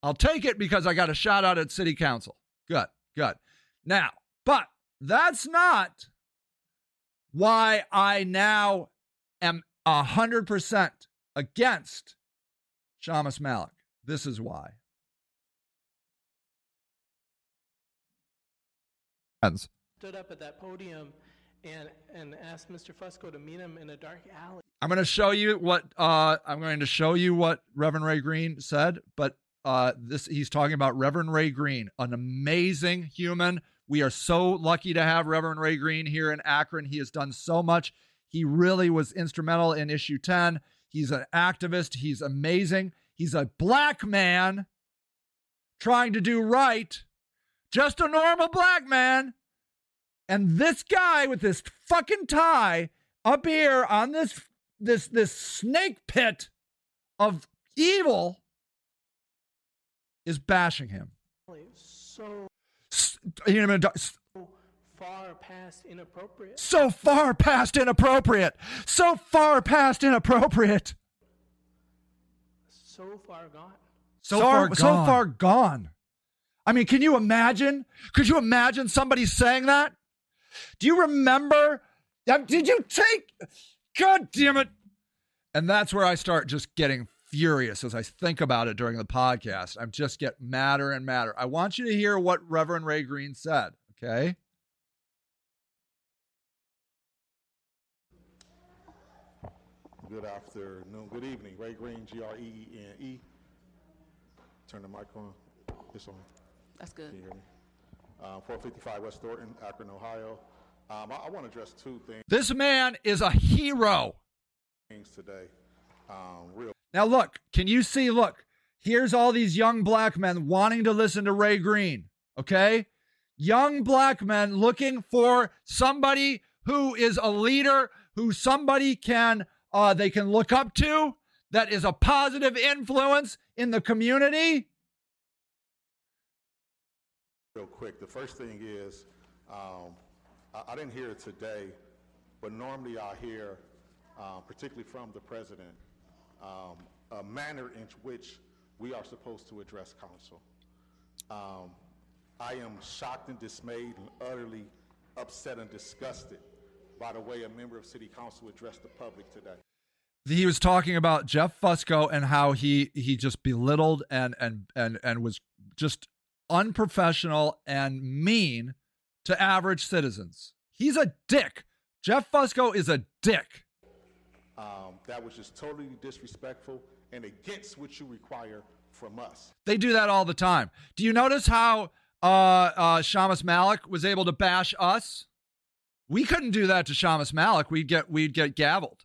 I'll take it because I got a shout out at city council. Good, good. Now, but that's not why I now am 100% against Shammas Malik. This is why. Ends. Stood up at that podium and, and asked Mr. Fusco to meet him in a dark alley. I'm going to show you what uh, I'm going to show you what Reverend Ray Greene said, but uh, this he's talking about Reverend Ray Greene, an amazing human. We are so lucky to have Reverend Ray Greene here in Akron. He has done so much. He really was instrumental in issue 10. He's an activist. He's amazing. He's a black man trying to do right, just a normal black man. And this guy with this fucking tie up here on this this this snake pit of evil is bashing him. So you know, s- far past inappropriate. So far past inappropriate. So far past inappropriate. So far gone. So far so gone. far gone. I mean, can you imagine? Could you imagine somebody saying that? Do you remember? Did you take? God damn it! And that's where I start just getting furious as I think about it during the podcast. I just get madder and madder. I want you to hear what Reverend Ray Greene said. Okay. Good afternoon, good evening. Ray Greene, G R E E N E. Turn the mic on. It's on. That's good. Can you hear me? Uh, 455 West Thornton, Akron, Ohio. Um, I, I want to address two things. This man is a hero. things today. Um, real Now, look, can you see? Look, here's all these young black men wanting to listen to Ray Greene, okay? Young black men looking for somebody who is a leader, who somebody can uh, they can look up to, that is a positive influence in the community. Real quick. The first thing is, um, I, I didn't hear it today, but normally I hear, uh, particularly from the president, um, a manner in which we are supposed to address council. Um, I am shocked and dismayed and utterly upset and disgusted by the way a member of city council addressed the public today. He was talking about Jeff Fusco and how he he just belittled and and and and was just unprofessional and mean to average citizens. He's a dick. Jeff Fusco is a dick. Um, that was just totally disrespectful and against what you require from us. They do that all the time. Do you notice how uh, uh, Shammas Malik was able to bash us? We couldn't do that to Shammas Malik. We'd get we'd get gavelled.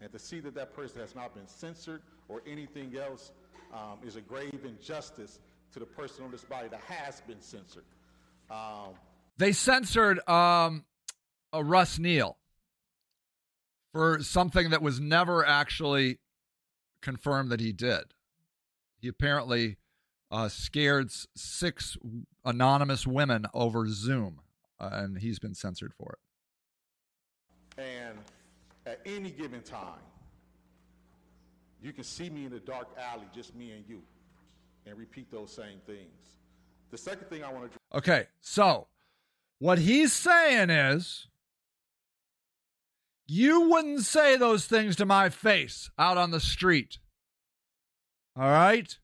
And to see that that person has not been censored or anything else um, is a grave injustice to the person on this body that has been censored. Um, They censored um, a Russ Neal for something that was never actually confirmed that he did. He apparently uh, scared six anonymous women over Zoom, uh, and he's been censored for it. and at any given time, you can see me in the dark alley, just me and you, and repeat those same things. The second thing I want to Okay, so what he's saying is you wouldn't say those things to my face out on the street. All right?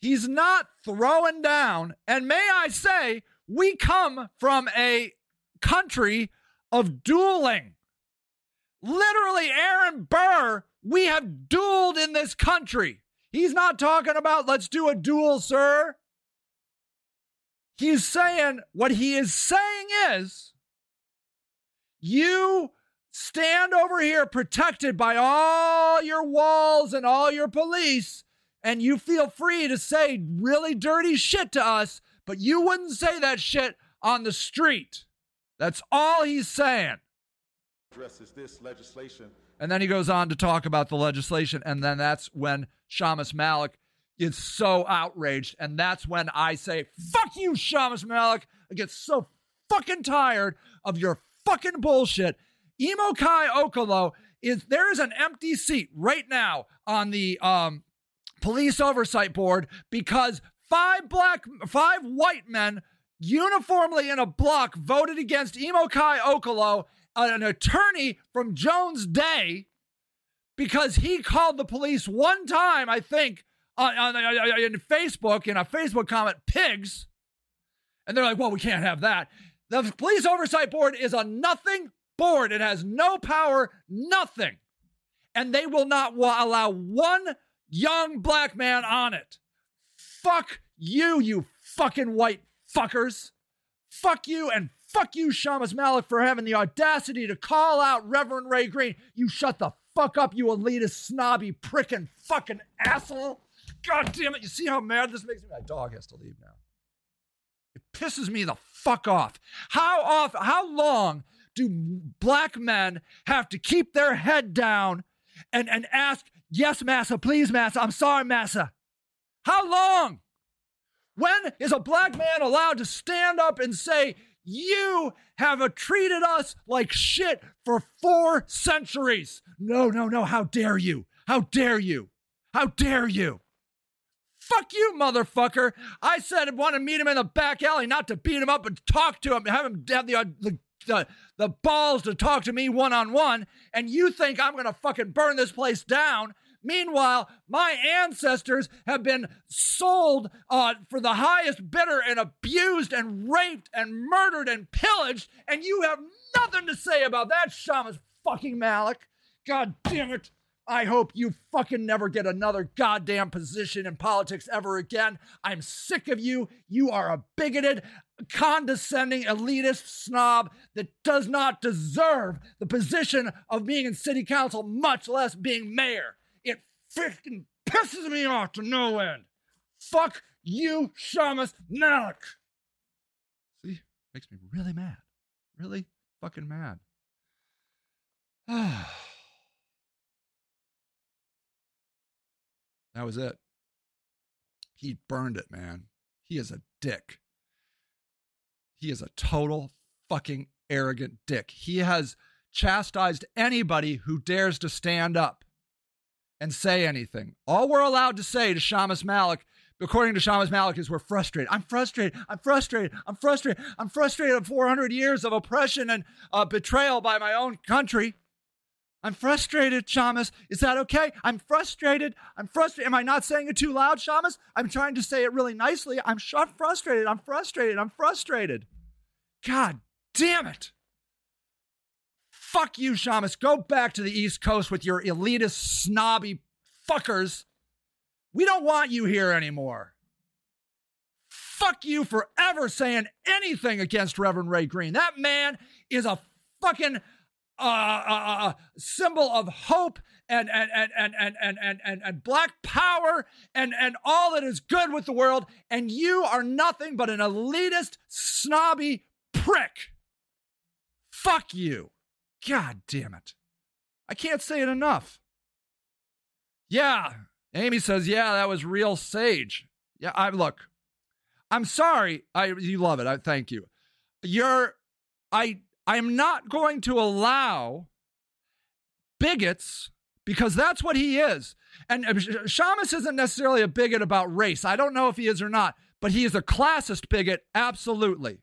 He's not throwing down, and may I say, we come from a country of dueling. Literally, Aaron Burr, we have dueled in this country. He's not talking about let's do a duel, sir. He's saying what he is saying is you stand over here protected by all your walls and all your police, and you feel free to say really dirty shit to us, but you wouldn't say that shit on the street. That's all he's saying. Addresses this legislation And then he goes on to talk about the legislation. And then that's when Shammas Malik is so outraged. And that's when I say, fuck you, Shammas Malik. I get so fucking tired of your fucking bullshit. Imokhai Okolo is there is an empty seat right now on the um, police oversight board because five black, five white men uniformly in a block voted against Imokhai Okolo, an attorney from Jones Day, because he called the police one time, I think, on, on, on Facebook in a Facebook comment, pigs. And they're like, well, we can't have that. The police oversight board is a nothing board. It has no power, nothing. And they will not allow one young black man on it. Fuck you, you fucking white fuckers. Fuck you and fuck you, Shammas Malik, for having the audacity to call out Reverend Ray Greene. You shut the fuck up, you elitist, snobby, pricking fucking asshole. God damn it. You see how mad this makes me? My dog has to leave now. It pisses me the fuck off. How off, how long do black men have to keep their head down and, and ask, yes, Massa, please, Massa, I'm sorry, Massa? How long? When is a black man allowed to stand up and say, you have treated us like shit for four centuries? No, no, no. How dare you? How dare you? How dare you? Fuck you, motherfucker. I said I want to meet him in the back alley, not to beat him up, but talk to him, have him have the, uh, the, the, the balls to talk to me one on one. And you think I'm to fucking burn this place down Meanwhile, my ancestors have been sold uh, for the highest bidder and abused and raped and murdered and pillaged, and you have nothing to say about that, Shammas fucking Malik. God damn it. I hope you fucking never get another goddamn position in politics ever again. I'm sick of you. You are a bigoted, condescending, elitist snob that does not deserve the position of being in city council, much less being mayor freaking pisses me off to no end. Fuck you, Shammas Malik. See, makes me really mad. Really fucking mad. <sighs> that was it. He burned it, man. He is a dick. He is a total fucking arrogant dick. He has chastised anybody who dares to stand up and say anything. All we're allowed to say to Shammas Malik, according to Shammas Malik, is we're frustrated. I'm frustrated. I'm frustrated. I'm frustrated. I'm frustrated of 400 years of oppression and uh, betrayal by my own country. I'm frustrated, Shammas. Is that okay? I'm frustrated. I'm frustrated. Am I not saying it too loud, Shammas? I'm trying to say it really nicely. I'm sh- frustrated. I'm frustrated. I'm frustrated. God damn it. Fuck you, Shammas. Go back to the East Coast with your elitist, snobby fuckers. We don't want you here anymore. Fuck you for ever saying anything against Reverend Ray Greene. That man is a fucking uh, uh, uh, uh symbol of hope and and, and, and, and, and, and, and, and black power and, and all that is good with the world. And you are nothing but an elitist, snobby prick. Fuck you. God damn it. I can't say it enough. Yeah. Amy says, yeah, that was real sage. Yeah, I look. I'm sorry. I you love it. I thank you. You're I I'm not going to allow bigots because that's what he is. And uh, Shammas isn't necessarily a bigot about race. I don't know if he is or not, but he is a classist bigot, absolutely.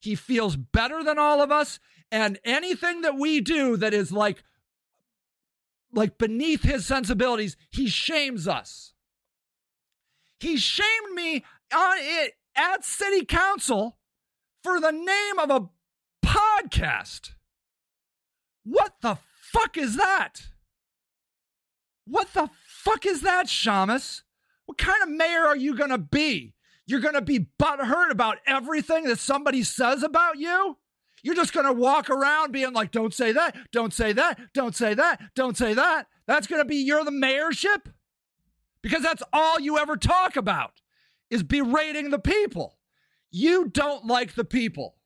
He feels better than all of us. And anything that we do that is like like beneath his sensibilities, he shames us. He shamed me on it at city council for the name of a podcast. What the fuck is that? What the fuck is that, Shammas? What kind of mayor are you going to be? You're going to be butthurt about everything that somebody says about you? You're just going to walk around being like, don't say that, don't say that, don't say that, don't say that. That's going to be you're the mayorship? Because that's all you ever talk about is berating the people. You don't like the people.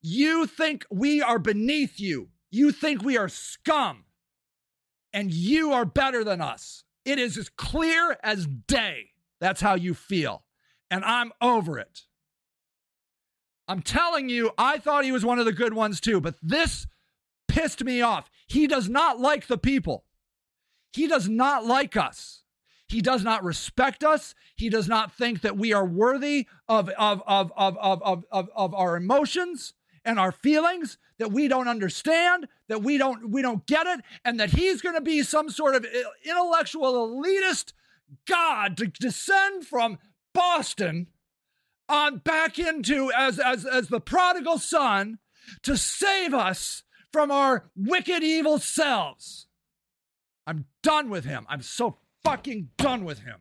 You think we are beneath you. You think we are scum. And you are better than us. It is as clear as day. That's how you feel. And I'm over it. I'm telling you, I thought he was one of the good ones too, but this pissed me off. He does not like the people. He does not like us. He does not respect us. He does not think that we are worthy of, of, of, of, of, of, of, of our emotions and our feelings, that we don't understand, that we don't we don't get it, and that he's going to be some sort of intellectual elitist god to descend from Boston on back into as as as the prodigal son to save us from our wicked evil selves. I'm done with him. I'm so fucking done with him.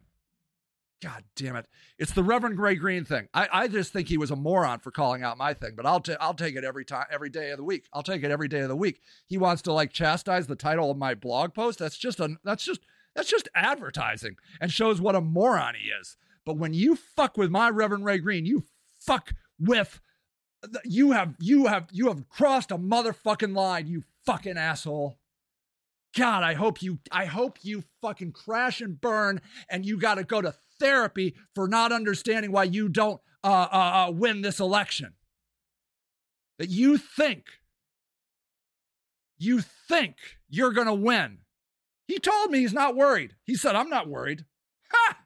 God damn it. It's the Reverend Ray Greene thing. I, I just think he was a moron for calling out my thing, but I'll, i I'll take it every time, every day of the week. I'll take it every day of the week. He wants to like chastise the title of my blog post. That's just a, that's just, that's just advertising and shows what a moron he is. But when you fuck with my Reverend Ray Greene, you fuck with, you have, you have, you have crossed a motherfucking line, you fucking asshole. God, I hope you, I hope you fucking crash and burn and you got to go to therapy for not understanding why you don't uh, uh, uh, win this election. That you think, you think you're going to win. He told me he's not worried. He said, I'm not worried. Ha!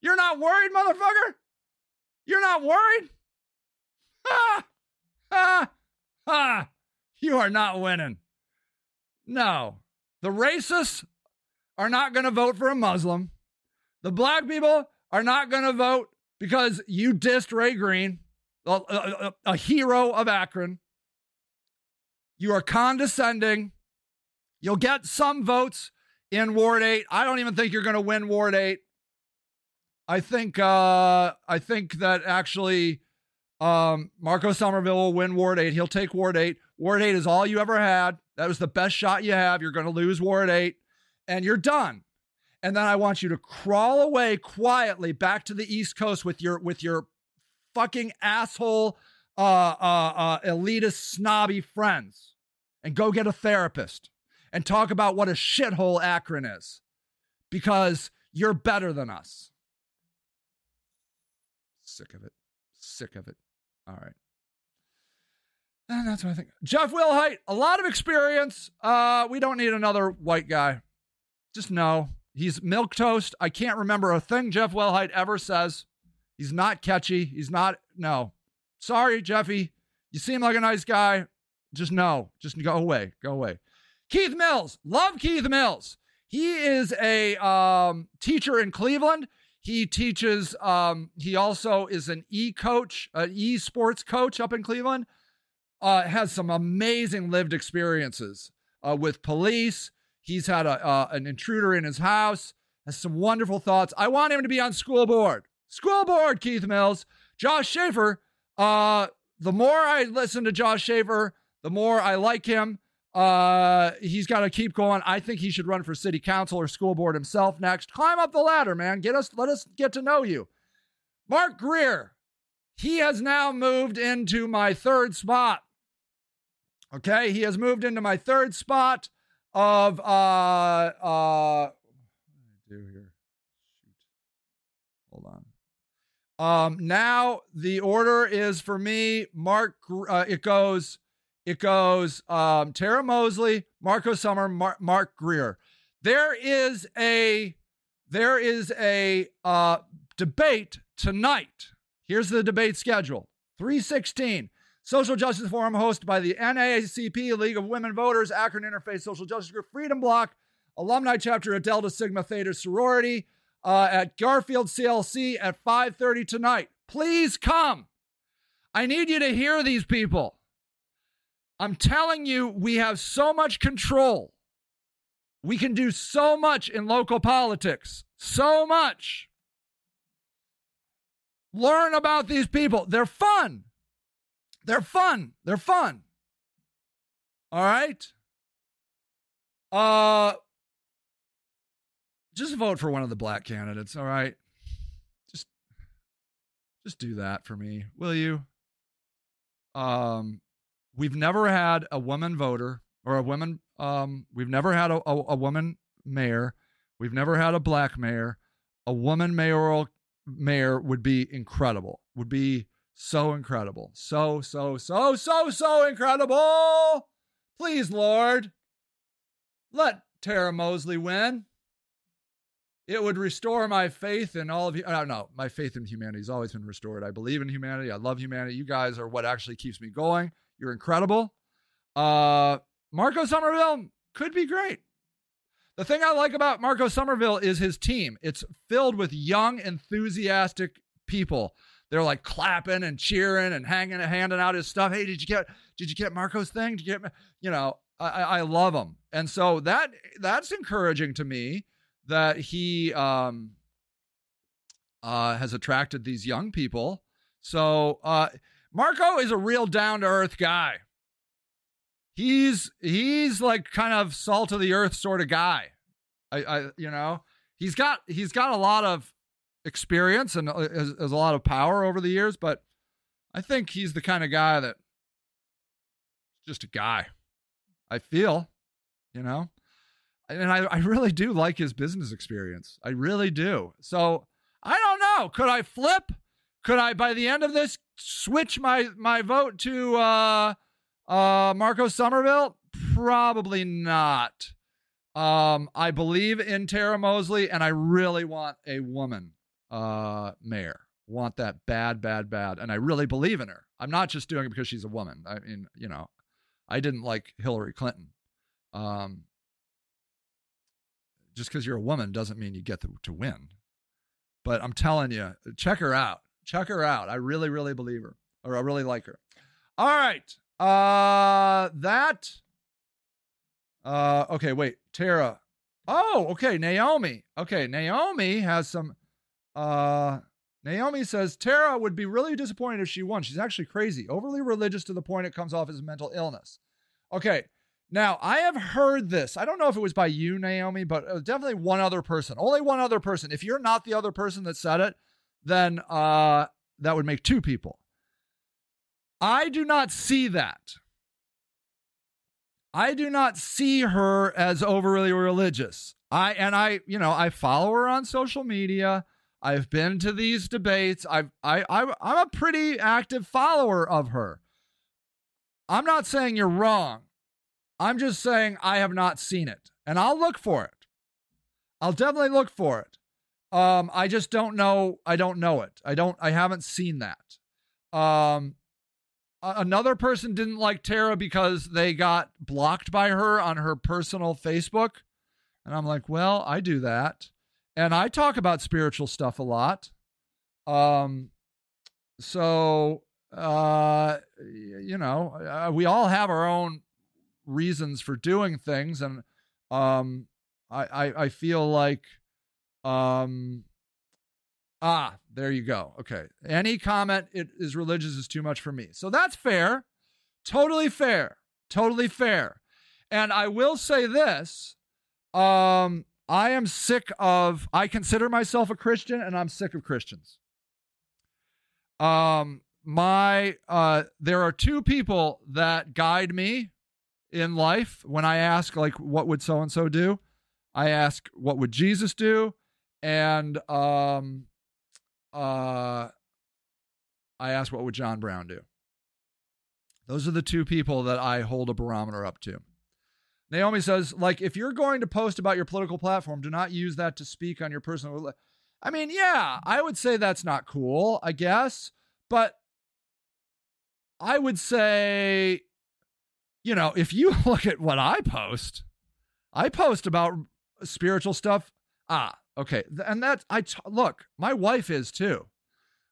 You're not worried, motherfucker? You're not worried? Ha! Ha! Ha! You are not winning. No. The racists are not going to vote for a Muslim. The black people are not going to vote because you dissed Ray Greene, a, a, a, hero of Akron. You are condescending. You'll get some votes in Ward 8. I don't even think you're going to win Ward 8. I think uh, I think that actually um, Marco Sommerville will win Ward 8. He'll take Ward 8. Ward 8 is all you ever had. That was the best shot you have. You're going to lose Ward 8 and you're done and then I want you to crawl away quietly back to the East Coast with your with your fucking asshole uh, uh, uh, elitist snobby friends and go get a therapist and talk about what a shithole Akron is because you're better than us. Sick of it. Sick of it. All right. And that's what I think. Jeff Wilhite, a lot of experience. Uh, we don't need another white guy. Just no. He's milk toast. I can't remember a thing Jeff Wilhite ever says. He's not catchy. He's not, no. Sorry, Jeffy. You seem like a nice guy. Just no. Just go away. Go away. Keith Mills. Love Keith Mills. He is a um, teacher in Cleveland. He teaches, um, he also is an e coach, an e sports coach up in Cleveland. Uh, has some amazing lived experiences uh, with police, He's had a, uh, an intruder in his house, has some wonderful thoughts. I want him to be on school board. School board, Keith Mills. Josh Schaefer, uh, the more I listen to Josh Schaefer, the more I like him. Uh, he's got to keep going. I think he should run for city council or school board himself next. Climb up the ladder, man. Get us, let us get to know you. Mark Greer, he has now moved into my third spot. Okay, he has moved into my third spot of uh uh do here? Shoot. Hold on. Um now the order is for me Mark uh, it goes it goes um Tara Mosley, Marco Summer, Mar- Mark Greer. There is a there is a uh debate tonight. Here's the debate schedule. 316 Social Justice Forum hosted by the NAACP League of Women Voters, Akron Interfaith Social Justice Group, Freedom Block, alumni chapter of Delta Sigma Theta sorority uh, at Garfield CLC at 5:30 tonight. Please come. I need you to hear these people. I'm telling you, we have so much control. We can do so much in local politics. So much. Learn about these people. They're fun. They're fun. They're fun. All right. Uh just vote for one of the black candidates, all right? Just just do that for me, will you? Um we've never had a woman voter or a woman um we've never had a, a, a woman mayor. We've never had a black mayor. A woman mayoral mayor would be incredible. Would be So incredible. So, so, so, so, so incredible. Please, Lord, let Tara Mosley win. It would restore my faith in all of you. Don't know. My faith in humanity has always been restored. I believe in humanity. I love humanity. You guys are what actually keeps me going. You're incredible. Uh, Marco Sommerville could be great. The thing I like about Marco Sommerville is his team. It's filled with young, enthusiastic people. They're like clapping and cheering and hanging, handing out his stuff. Hey, did you get? Did you get Marco's thing? Did you get? You know, I, I love him, and so that that's encouraging to me that he um, uh, has attracted these young people. So uh, Marco is a real down to earth guy he's he's like kind of salt of the earth sort of guy. I, I you know he's got he's got a lot of experience and uh, has, has a lot of power over the years, but I think he's the kind of guy that just a guy. I feel, you know, and I, I really do like his business experience. I really do. So I don't know. Could I flip? Could I by the end of this switch my my vote to uh uh, Marco Sommerville? Probably not. Um, I believe in Tara Mosley, and I really want a woman uh, mayor. Want that bad, bad, bad. And I really believe in her. I'm not just doing it because she's a woman. I mean, you know, I didn't like Hillary Clinton. Um, just because you're a woman doesn't mean you get to, to win. But I'm telling you, check her out. Check her out. I really, really believe her, or I really like her. All right. Uh, that. Uh, okay, wait, Tara. Oh, okay, Naomi. Okay, Naomi has some. Uh, Naomi says Tara would be really disappointed if she won. She's actually crazy, overly religious to the point it comes off as mental illness. Okay, now I have heard this. I don't know if it was by you, Naomi, but definitely one other person. Only one other person. If you're not the other person that said it, then uh, that would make two people. I do not see that. I do not see her as overly religious. I and I, you know, I follow her on social media. I've been to these debates. I've I, I I'm a pretty active follower of her. I'm not saying you're wrong. I'm just saying I have not seen it. And I'll look for it. I'll definitely look for it. Um, I just don't know. I don't know it. I don't. I haven't seen that. Um, another person didn't like Tara because they got blocked by her on her personal Facebook. And I'm like, well, I do that. And I talk about spiritual stuff a lot. Um, so, uh, you know, uh, we all have our own reasons for doing things. And um, I, I, I feel like um, Ah, there you go. Okay. Any comment it is religious is too much for me. So that's fair. Totally fair. Totally fair. And I will say this, um I am sick of I consider myself a Christian and I'm sick of Christians. Um my uh there are two people that guide me in life when I ask like what would so and so do? I ask what would Jesus do? And um uh, I asked, what would John Brown do? Those are the two people that I hold a barometer up to. Naomi says, like, if you're going to post about your political platform, do not use that to speak on your personal. I mean, yeah, I would say that's not cool, I guess. But I would say, you know, if you <laughs> look at what I post, I post about spiritual stuff. Ah, Okay, and that I t- look, my wife is too.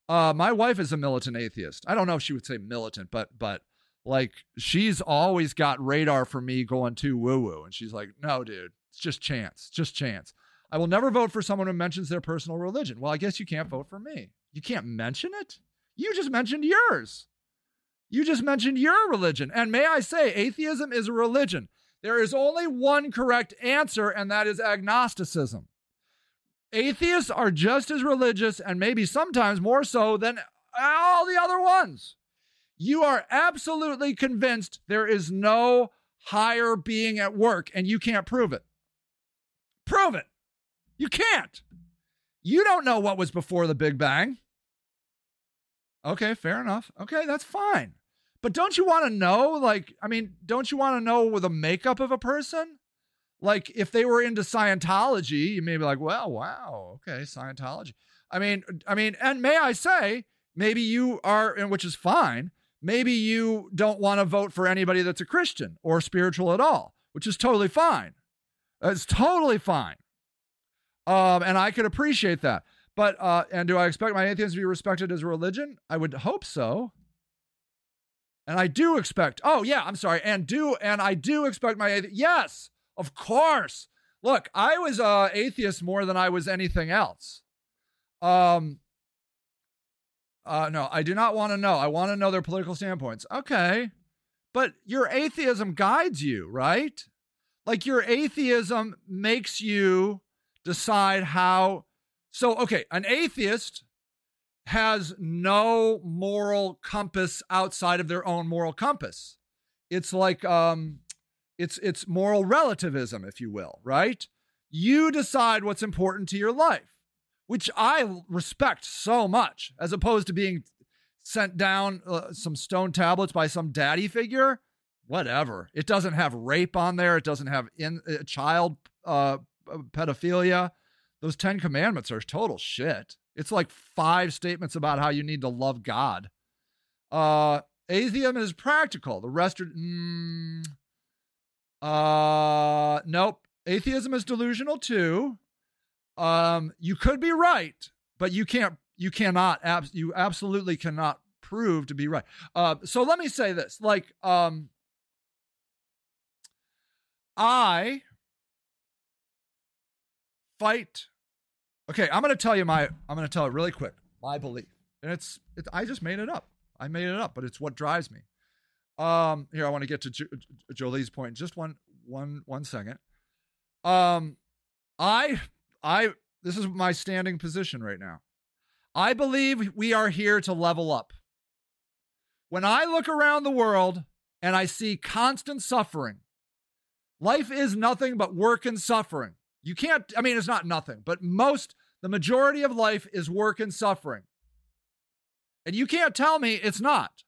Uh, my wife is a militant atheist. I don't know if she would say militant, but but like she's always got radar for me going too woo woo, and she's like, no, dude, it's just chance, just chance. I will never vote for someone who mentions their personal religion. Well, I guess you can't vote for me. You can't mention it. You just mentioned yours. You just mentioned your religion. And may I say, atheism is a religion. There is only one correct answer, and that is agnosticism. Atheists are just as religious and maybe sometimes more so than all the other ones. You are absolutely convinced there is no higher being at work and you can't prove it. Prove it. You can't. You don't know what was before the Big Bang. Okay, fair enough. Okay, that's fine. But don't you want to know? Like, I mean, don't you want to know the makeup of a person? Like, if they were into Scientology, you may be like, well, wow, okay, Scientology. I mean, I mean, and may I say, maybe you are, and which is fine. Maybe you don't want to vote for anybody that's a Christian or spiritual at all, which is totally fine. It's totally fine. Um, and I could appreciate that. But uh, and do I expect my atheism to be respected as a religion? I would hope so. And I do expect. Oh yeah, I'm sorry. And do and I do expect my yes, of course. Look, I was uh, atheist more than I was anything else. Um. Uh, no, I do not want to know. I want to know their political standpoints. Okay, but your atheism guides you, right? Like your atheism makes you decide how. So, okay, an atheist has no moral compass outside of their own moral compass. It's like um it's it's moral relativism if you will, right? You decide what's important to your life, which I respect so much as opposed to being sent down uh, some stone tablets by some daddy figure. Whatever. It doesn't have rape on there, it doesn't have in uh, child uh pedophilia. Those 10 commandments are total shit. It's like five statements about how you need to love God. Uh, atheism is practical. The rest are. Mm, uh, nope. Atheism is delusional too. Um, you could be right, but you can't. You cannot. Ab- you absolutely cannot prove to be right. Uh, so let me say this: like, um, I fight Okay, I'm going to tell you my. I'm going to tell it really quick. My belief, and it's. It, I just made it up. I made it up, but it's what drives me. Um, here I want to get to jo- Jolie's point. Just one, one, one second. Um, I, I. This is my standing position right now. I believe we are here to level up. When I look around the world and I see constant suffering, life is nothing but work and suffering. You can't, I mean, it's not nothing, but most, the majority of life is work and suffering. And you can't tell me it's not.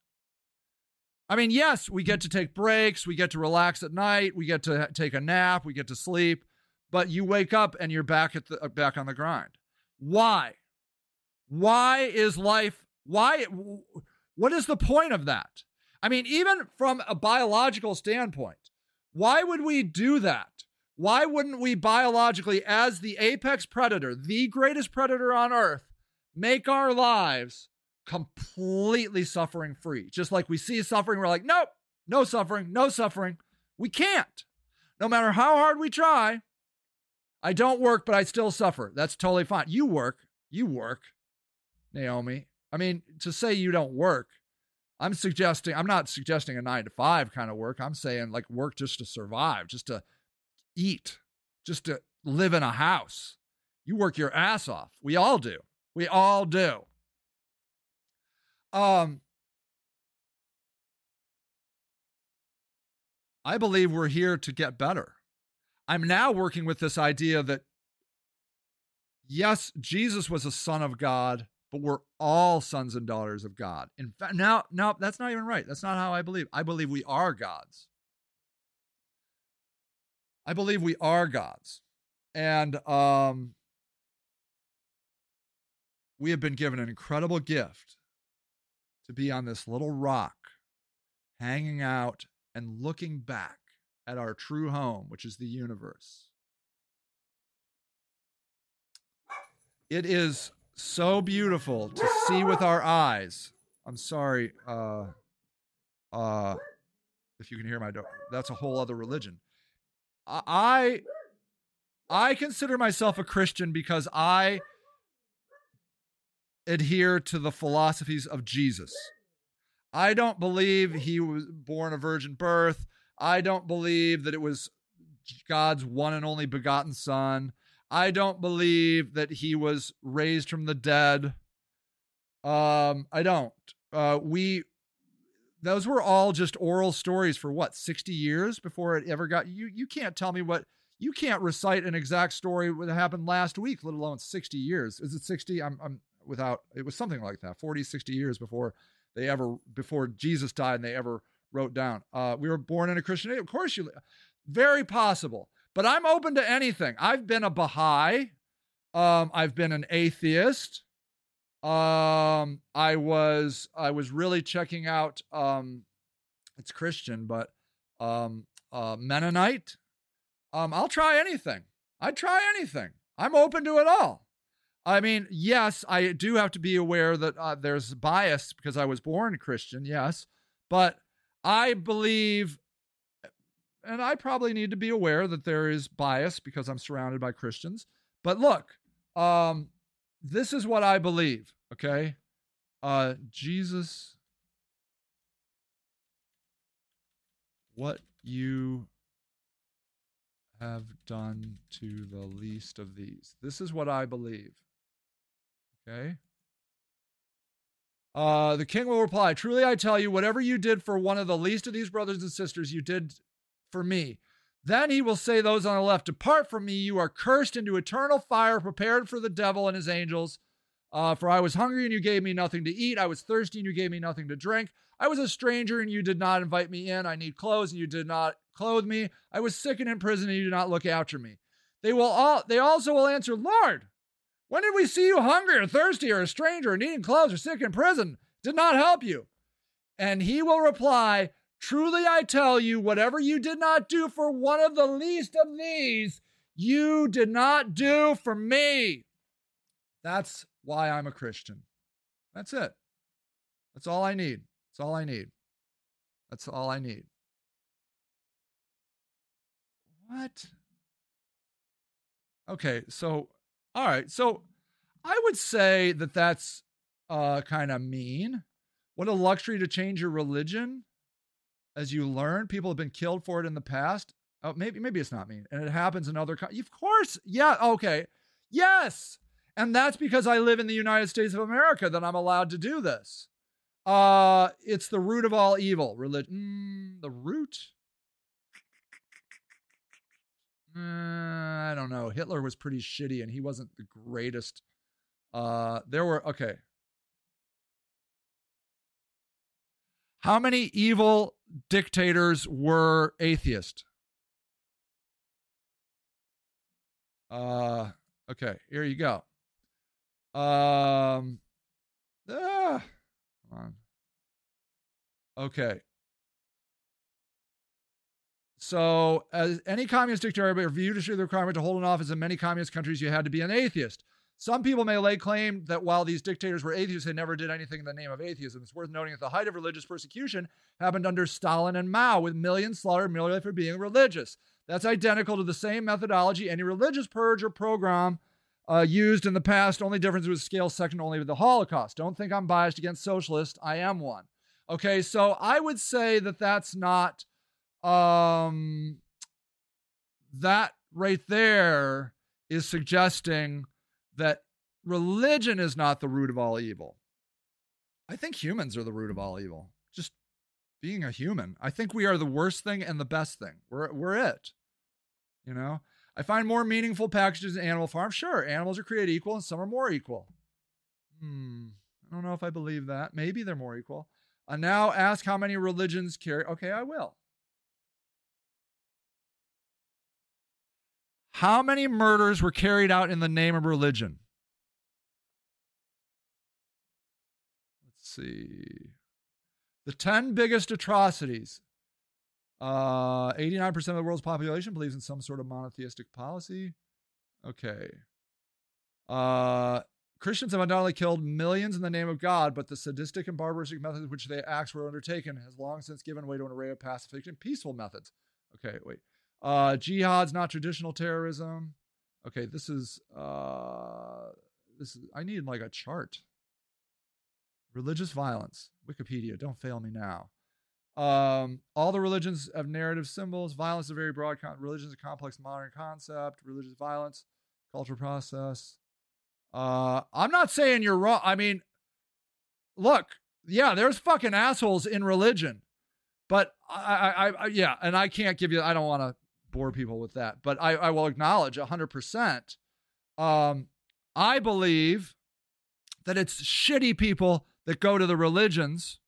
I mean, yes, we get to take breaks, we get to relax at night, we get to take a nap, we get to sleep, but you wake up and you're back at the uh, back on the grind. Why? Why is life why what is the point of that? I mean, even from a biological standpoint, why would we do that? Why wouldn't we biologically, as the apex predator, the greatest predator on earth, make our lives completely suffering free? Just like we see suffering, we're like, nope, no suffering, no suffering. We can't. No matter how hard we try, I don't work, but I still suffer. That's totally fine. You work, you work, Naomi. I mean, to say you don't work, I'm suggesting, I'm not suggesting a nine to five kind of work. I'm saying like work just to survive, just to eat, just to live in a house. You work your ass off. We all do. We all do. Um, I believe we're here to get better. I'm now working with this idea that yes, Jesus was a son of God, but we're all sons and daughters of God. In fact, now, no, that's not even right. That's not how I believe. I believe we are gods. I believe we are gods. And um, we have been given an incredible gift to be on this little rock, hanging out and looking back at our true home, which is the universe. It is so beautiful to see with our eyes. I'm sorry, uh, uh, if you can hear my dog. That's a whole other religion. I I consider myself a Christian because I adhere to the philosophies of Jesus. I don't believe he was born a virgin birth. I don't believe that it was God's one and only begotten son. I don't believe that he was raised from the dead. Um, I don't. Uh, we those were all just oral stories for what 60 years before it ever got you you can't tell me what you can't recite an exact story that happened last week let alone 60 years is it 60 i'm, I'm without it was something like that 40 60 years before they ever before jesus died and they ever wrote down. Uh, we were born in a christian of course you very possible but i'm open to anything. I've been a baha'i. Um, i've been an atheist. Um, i was i was really checking out um, it's christian but um, uh, mennonite. Um, i'll try anything. I'd try anything. I'm open to it all I mean, yes, I do have to be aware that uh, there's bias because I was born Christian, yes, but I believe, and I probably need to be aware that there is bias because I'm surrounded by Christians. But look, um, this is what I believe, okay? Uh, Jesus, what you have done to the least of these. This is what I believe. Okay. Uh, the king will reply, Truly I tell you, whatever you did for one of the least of these brothers and sisters, you did for me. Then he will say, Those on the left, Depart from me, you are cursed into eternal fire, prepared for the devil and his angels. Uh, for I was hungry and you gave me nothing to eat. I was thirsty and you gave me nothing to drink. I was a stranger and you did not invite me in. I need clothes and you did not clothe me. I was sick and in prison and you did not look after me. They will all they also will answer, Lord, when did we see you hungry or thirsty or a stranger or needing clothes or sick in prison? Did not help you. And he will reply, Truly I tell you, whatever you did not do for one of the least of these, you did not do for me. That's why I'm a Christian. That's it. That's all I need. That's all I need. That's all I need. What? Okay, so all right. So I would say that that's uh, kind of mean. What a luxury to change your religion as you learn. People have been killed for it in the past. Oh, maybe maybe it's not mean, and it happens in other. countries. of course, yeah. Okay, yes, and that's because I live in the United States of America that I'm allowed to do this. Uh, it's the root of all evil. Religion. Mm, the root. I don't know. Hitler was pretty shitty and he wasn't the greatest. Uh, there were, okay. How many evil dictators were atheist? Uh, okay, here you go. Um, ah. Okay. So, as any communist dictator show the requirement to hold an office in many communist countries, you had to be an atheist. Some people may lay claim that while these dictators were atheists, they never did anything in the name of atheism. It's worth noting that the height of religious persecution happened under Stalin and Mao, with millions slaughtered merely for being religious. That's identical to the same methodology any religious purge or program uh, used in the past. Only difference was scale second only with the Holocaust. Don't think I'm biased against socialists. I am one. Okay, so I would say that that's not um, that right there is suggesting that religion is not the root of all evil. I think humans are the root of all evil. Just being a human. I think we are the worst thing and the best thing. We're we're it. You know? I find more meaningful packages in Animal Farm. Sure, animals are created equal and some are more equal. Hmm. I don't know if I believe that. Maybe they're more equal. I now ask how many religions carry. Okay, I will. How many murders were carried out in the name of religion? Let's see. The 10 biggest atrocities. Uh, 89% of the world's population believes in some sort of monotheistic policy. Okay. Uh, Christians have undoubtedly killed millions in the name of God, but the sadistic and barbarous methods which they acts were undertaken has long since given way to an array of pacific and peaceful methods. Okay, wait. Uh, jihad's not traditional terrorism. Okay, this is uh, this is. I need like a chart. Religious violence. Wikipedia. Don't fail me now. Um, all the religions have narrative symbols. Violence is a very broad. Con- religion is a complex modern concept. Religious violence, cultural process. Uh, I'm not saying you're wrong. I mean, look, yeah, there's fucking assholes in religion, but I, I, I yeah, and I can't give you. I don't want to bore people with that, but I, I will acknowledge 100%. Um, I believe that it's shitty people that go to the religions.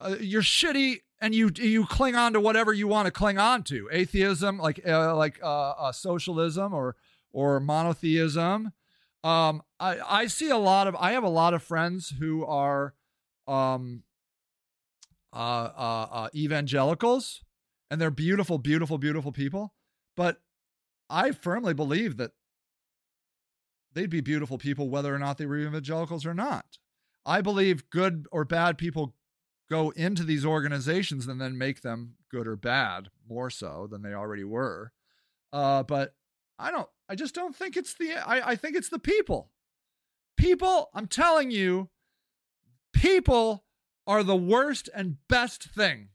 Uh, you're shitty and you you cling on to whatever you want to cling on to. Atheism, like uh, like uh, uh, socialism or or monotheism. Um, I I see a lot of I have a lot of friends who are um, uh, uh, evangelicals, and they're beautiful, beautiful, beautiful people. But I firmly believe that they'd be beautiful people whether or not they were evangelicals or not. I believe good or bad people go into these organizations and then make them good or bad more so than they already were. Uh, but I don't. I just don't think it's the. I, I think it's the people. People. I'm telling you, people are the worst and best thing.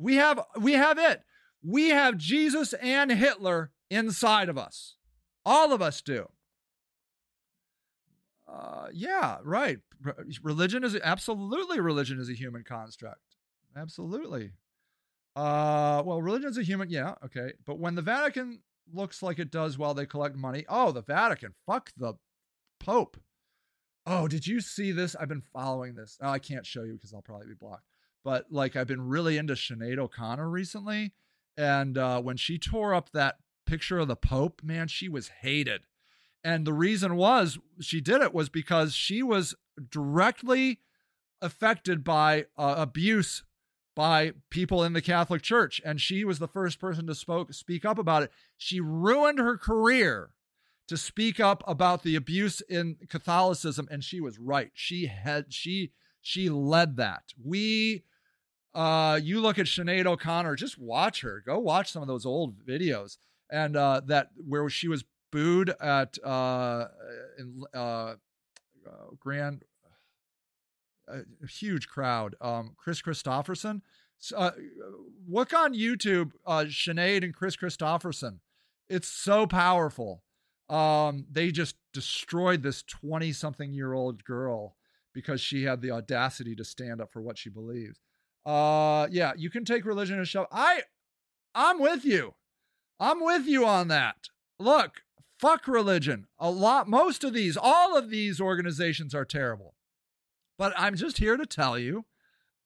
We have we have it. We have Jesus and Hitler inside of us. All of us do. Uh, yeah, right. Religion is absolutely religion is a human construct. Absolutely. Uh, well, religion is a human, yeah, okay. But when the Vatican looks like it does while they collect money, oh, the Vatican, fuck the Pope. Oh, did you see this? I've been following this. Oh, I can't show you because I'll probably be blocked. But like, I've been really into Sinead O'Connor recently, and uh, when she tore up that picture of the Pope, man, she was hated. And the reason was she did it was because she was directly affected by uh, abuse by people in the Catholic Church, and she was the first person to spoke speak up about it. She ruined her career to speak up about the abuse in Catholicism, and she was right. She had she she led that. We uh you look at Sinead O'Connor, just watch her. Go watch some of those old videos. And uh that where she was booed at uh in uh, uh grand a huge crowd. Um Kris Kristofferson. Uh, look on YouTube, uh Sinead and Kris Kristofferson. It's so powerful. Um, they just destroyed this 20 something year old girl because she had the audacity to stand up for what she believes. Uh, yeah, you can take religion and shove. I, I'm with you. I'm with you on that. Look, fuck religion. A lot, most of these, all of these organizations are terrible. But I'm just here to tell you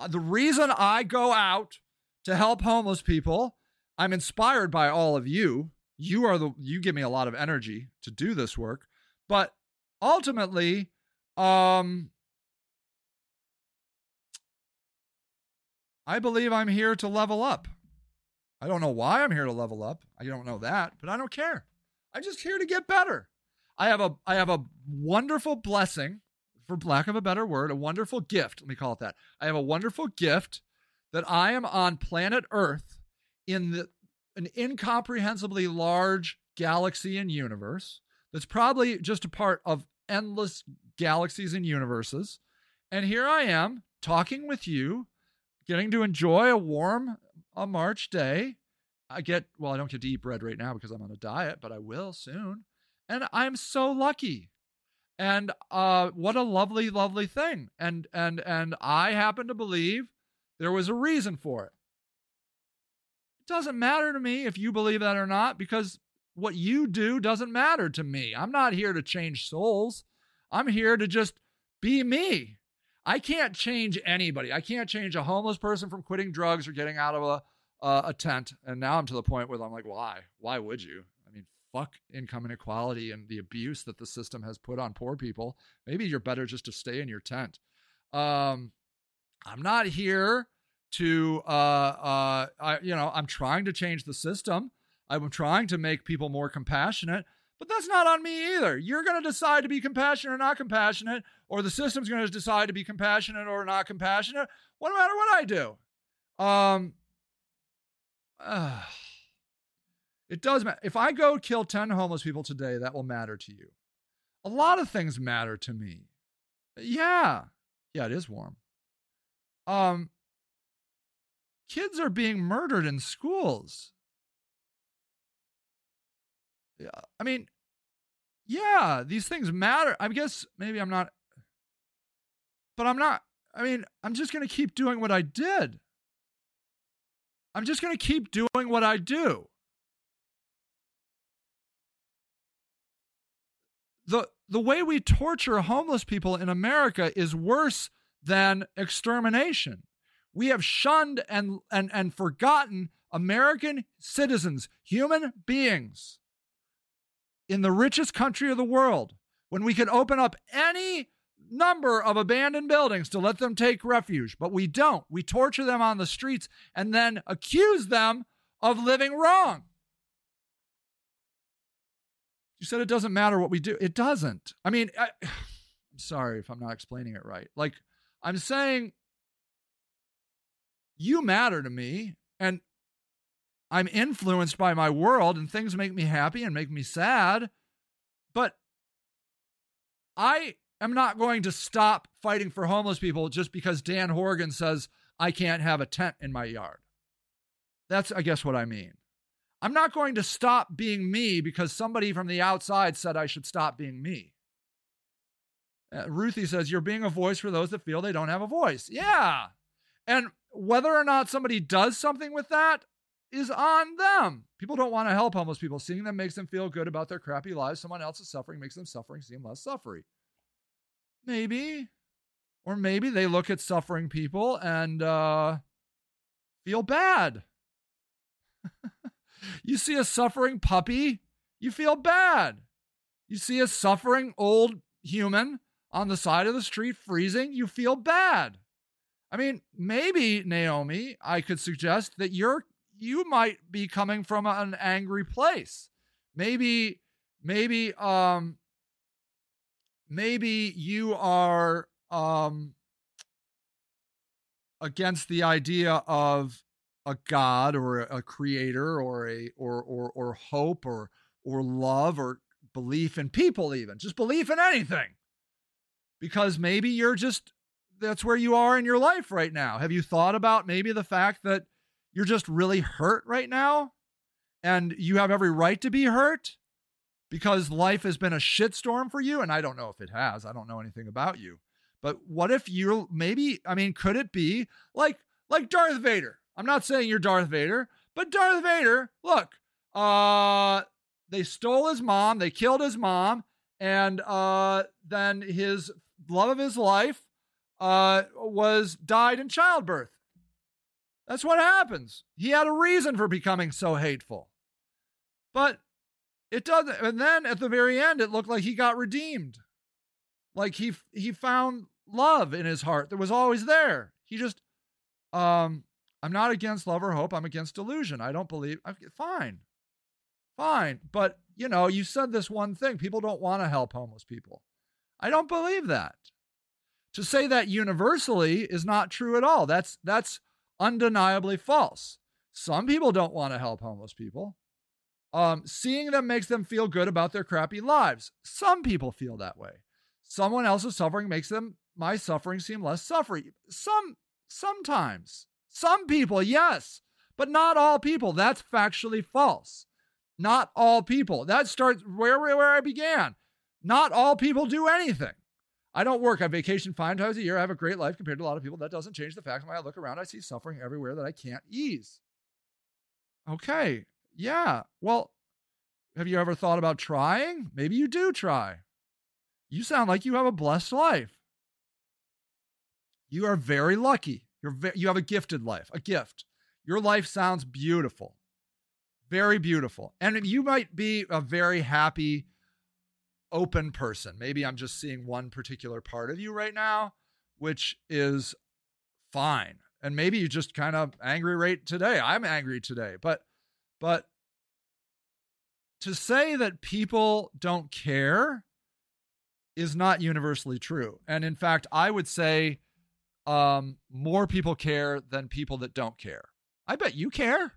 uh, the reason I go out to help homeless people, I'm inspired by all of you you are the you give me a lot of energy to do this work but ultimately um i believe i'm here to level up. I don't know why i'm here to level up. I don't know that but i don't care. I'm just here to get better. I have a i have a wonderful blessing for lack of a better word a wonderful gift. Let me call it that. I have a wonderful gift that i am on planet earth in the an incomprehensibly large galaxy and universe that's probably just a part of endless galaxies and universes. And here I am talking with you, getting to enjoy a warm a March day. I get, well, I don't get to eat bread right now because I'm on a diet, but I will soon. And I'm so lucky. And uh, what a lovely, lovely thing. And and and I happen to believe there was a reason for it. It doesn't matter to me if you believe that or not because what you do doesn't matter to me. I'm not here to change souls. I'm here to just be me. I can't change anybody. I can't change a homeless person from quitting drugs or getting out of a uh, a tent. And now I'm to the point where I'm like, why? Why would you? I mean, fuck income inequality and the abuse that the system has put on poor people. Maybe you're better just to stay in your tent. Um, I'm not here to uh, uh, I, you know i'm trying to change the system i'm trying to make people more compassionate but that's not on me either. You're going to decide to be compassionate or not compassionate or the system's going to decide to be compassionate or not compassionate what no matter what i do. Um uh, <sighs> it does matter if i go kill 10 homeless people today that will matter to you. A lot of things matter to me. Yeah. Yeah it is warm. Um kids are being murdered in schools. I mean, yeah, these things matter. I guess maybe I'm not, but I'm not. I mean, I'm just going to keep doing what I did. I'm just going to keep doing what I do. The the way we torture homeless people in America is worse than extermination. We have shunned and, and, and forgotten American citizens, human beings in the richest country of the world when we could open up any number of abandoned buildings to let them take refuge, but we don't. We torture them on the streets and then accuse them of living wrong. You said it doesn't matter what we do. It doesn't. I mean, I, <sighs> I'm sorry if I'm not explaining it right. Like, I'm saying you matter to me, and I'm influenced by my world, and things make me happy and make me sad. But I am not going to stop fighting for homeless people just because Dan Horrigan says I can't have a tent in my yard. That's, I guess, what I mean. I'm not going to stop being me because somebody from the outside said I should stop being me. Uh, Ruthie says, You're being a voice for those that feel they don't have a voice. Yeah. And whether or not somebody does something with that is on them. People don't want to help homeless people. Seeing them makes them feel good about their crappy lives. Someone else's suffering makes them suffering seem less suffering. Maybe. Or maybe they look at suffering people and uh, feel bad. <laughs> you see a suffering puppy, you feel bad. You see a suffering old human on the side of the street freezing, you feel bad. I mean, maybe Naomi, I could suggest that you're you might be coming from an angry place. Maybe maybe um maybe you are um against the idea of a god or a creator or a or or or hope or or love or belief in people even just belief in anything because maybe you're just that's where you are in your life right now have you thought about maybe the fact that you're just really hurt right now and you have every right to be hurt because life has been a shitstorm for you and I don't know if it has I don't know anything about you but what if you're maybe I mean could it be like like Darth Vader I'm not saying you're Darth Vader, but Darth Vader, look, uh, they stole his mom, they killed his mom, and uh, then his love of his life uh, was died in childbirth. That's what happens. He had a reason for becoming so hateful. But it doesn't and then at the very end it looked like he got redeemed. Like he he found love in his heart that was always there. He just um I'm not against love or hope. I'm against delusion. I don't believe. Fine. Fine. But, you know, you said this one thing people don't want to help homeless people. I don't believe that. To say that universally is not true at all. That's that's undeniably false. Some people don't want to help homeless people. Um, seeing them makes them feel good about their crappy lives. Some people feel that way. Someone else's suffering makes them my suffering seem less suffering. Some sometimes. Some people, yes, but not all people. That's factually false. Not all people. That starts where, where, where I began. Not all people do anything. I don't work. I vacation five times a year. I have a great life compared to a lot of people. That doesn't change the fact when I look around, I see suffering everywhere that I can't ease. Okay. Yeah. Well, have you ever thought about trying? Maybe you do try. You sound like you have a blessed life. You are very lucky. You're ve- you have a gifted life, a gift. Your life sounds beautiful, very beautiful. And you might be a very happy, open person. Maybe I'm just seeing one particular part of you right now, which is fine. And maybe you just kind of angry right today. I'm angry today, but but to say that people don't care is not universally true. And in fact, I would say um, more people care than people that don't care. I bet you care.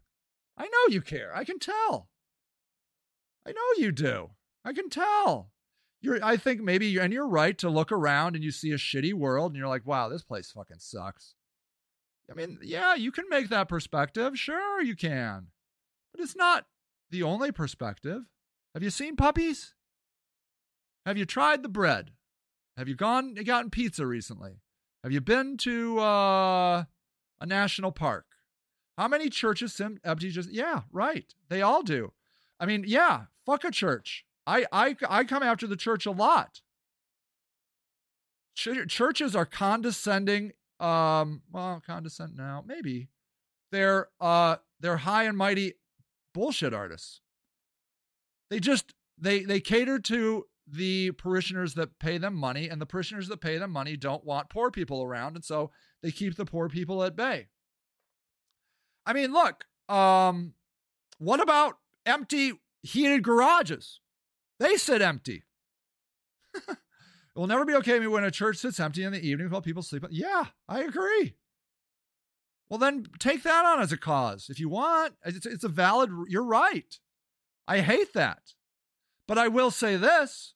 I know you care. I can tell. I know you do. I can tell. You're, I think maybe, you're, and you're right to look around and you see a shitty world and you're like, wow, this place fucking sucks. I mean, yeah, you can make that perspective. Sure, you can. But it's not the only perspective. Have you seen puppies? Have you tried the bread? Have you gone gotten pizza recently? Have you been to uh, a national park? How many churches empty just? Yeah, right. They all do. I mean, yeah, fuck a church. I I I come after the church a lot. Ch- churches are condescending. Um, well, condescend now, maybe. They're uh they're high and mighty bullshit artists. They just they they cater to the parishioners that pay them money, and the parishioners that pay them money don't want poor people around, and so they keep the poor people at bay. I mean, look, um, what about empty heated garages? They sit empty. <laughs> it will never be okay when a church sits empty in the evening while people sleep. Yeah, I agree. Well, then take that on as a cause if you want. It's, it's a valid, you're right. I hate that. But I will say this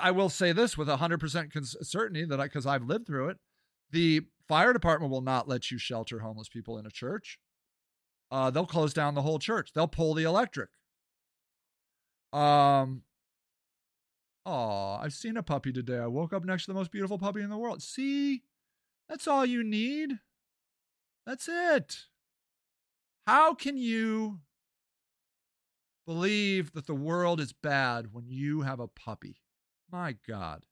I will say this with 100% certainty that I, because I've lived through it, the fire department will not let you shelter homeless people in a church. Uh, they'll close down the whole church. They'll pull the electric. Um, oh, I've seen a puppy today. I woke up next to the most beautiful puppy in the world. See, that's all you need. That's it. How can you believe that the world is bad when you have a puppy? My God.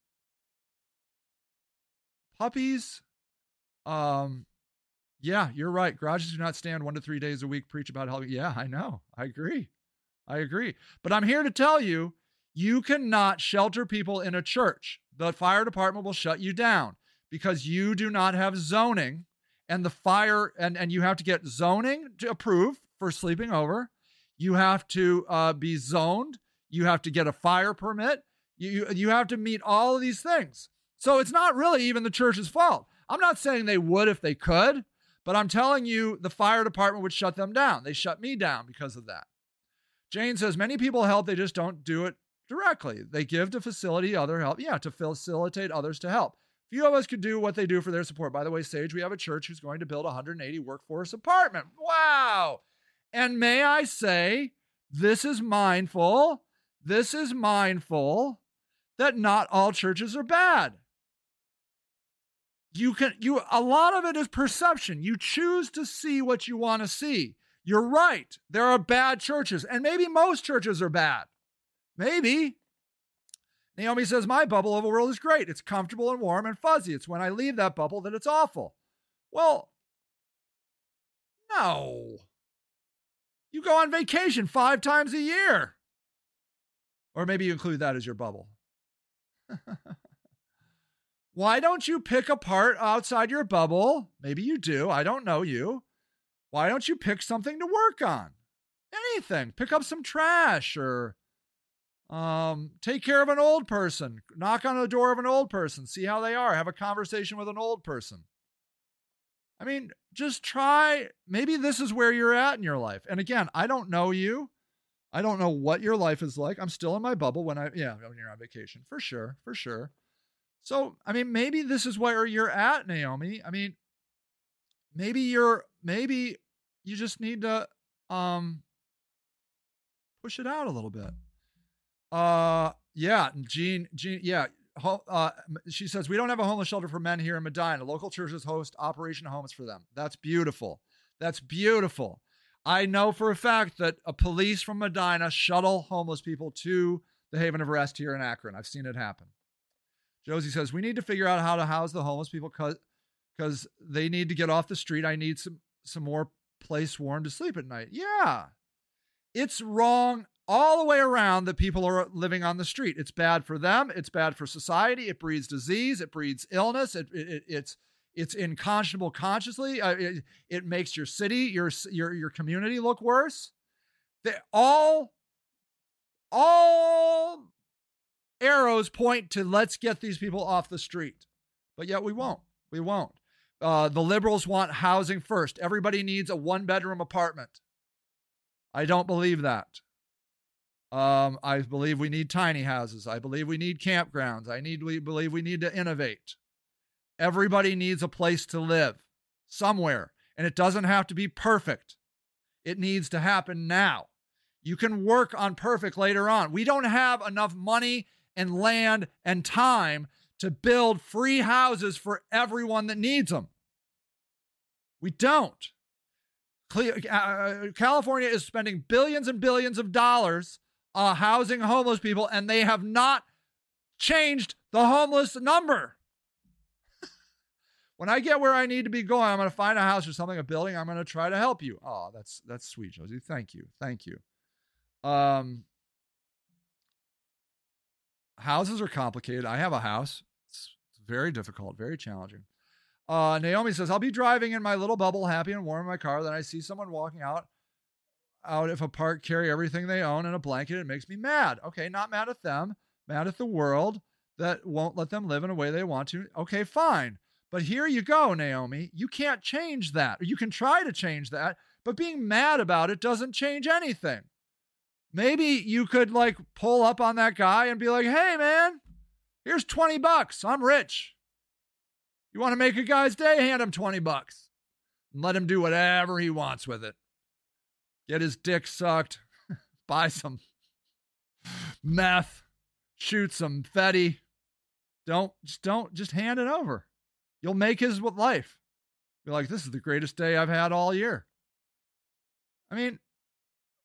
Puppies, um, yeah, you're right. Garages do not stand one to three days a week, preach about helping. Yeah, I know. I agree. I agree. But I'm here to tell you you cannot shelter people in a church. The fire department will shut you down because you do not have zoning and the fire and and you have to get zoning to approve for sleeping over. You have to uh, be zoned. You have to get a fire permit. You you have to meet all of these things. So it's not really even the church's fault. I'm not saying they would if they could but i'm telling you the fire department would shut them down. They shut me down because of that. Jane says many people help they just don't do it directly they give to facility other help yeah to facilitate others to help Few of us could do what they do for their support. By the way, Sage, we have a church who's going to build 180 workforce apartment. Wow. And may I say, this is mindful, this is mindful that not all churches are bad. You can you a lot of it is perception. You choose to see what you want to see. You're right. There are bad churches, and maybe most churches are bad. Maybe. Naomi says, My bubble of a world is great. It's comfortable and warm and fuzzy. It's when I leave that bubble that it's awful. Well, no. You go on vacation five times a year. Or maybe you include that as your bubble. <laughs> Why don't you pick a part outside your bubble? Maybe you do. I don't know you. Why don't you pick something to work on? Anything. Pick up some trash or um, take care of an old person. Knock on the door of an old person. See how they are. Have a conversation with an old person. I mean, just try. Maybe this is where you're at in your life. And again, I don't know you. I don't know what your life is like. I'm still in my bubble when I, yeah, when you're on vacation, for sure, for sure. So, I mean, maybe this is where you're at, Naomi. I mean, maybe you're, maybe you just need to, um, push it out a little bit. Uh, yeah, Jean, Jean, yeah. Uh, she says we don't have a homeless shelter for men here in Medina. Local churches host Operation Homes for them. That's beautiful. That's beautiful. I know for a fact that a police from Medina shuttle homeless people to the Haven of Rest here in Akron. I've seen it happen. Josie says we need to figure out how to house the homeless people because they need to get off the street. I need some some more place warm to sleep at night. Yeah, it's wrong all the way around that people are living on the street. It's bad for them. It's bad for society. It breeds disease. It breeds illness. It, it it's it's inconscionable consciously. Uh, it, it makes your city, your your your community look worse. They all all arrows point to let's get these people off the street, but yet we won't. We won't. Uh, the liberals want housing first. Everybody needs a one bedroom apartment. I don't believe that. Um, I believe we need tiny houses. I believe we need campgrounds. I need we believe we need to innovate. Everybody needs a place to live somewhere, and it doesn't have to be perfect. It needs to happen now. You can work on perfect later on. We don't have enough money and land and time to build free houses for everyone that needs them. We don't. Uh, California is spending billions and billions of dollars uh, housing homeless people, and they have not changed the homeless number. <laughs> when I get where I need to be going, I'm going to find a house or something, a building. I'm going to try to help you. Oh, that's that's sweet, Josie. Thank you, thank you. Um, houses are complicated. I have a house. It's very difficult, very challenging. Uh, Naomi says, I'll be driving in my little bubble, happy and warm in my car. Then I see someone walking out out if a park, carry everything they own in a blanket. It makes me mad. Okay, not mad at them, mad at the world that won't let them live in a way they want to. Okay, fine. But here you go, Naomi. You can't change that. You can try to change that, but being mad about it doesn't change anything. Maybe you could like pull up on that guy and be like, hey, man, here's 20 bucks. I'm rich. You want to make a guy's day? Hand him 20 bucks and let him do whatever he wants with it. Get his dick sucked, <laughs> buy some <sighs> meth, shoot some fetty. Don't just don't just hand it over. You'll make his life. Be like, this is the greatest day I've had all year. I mean,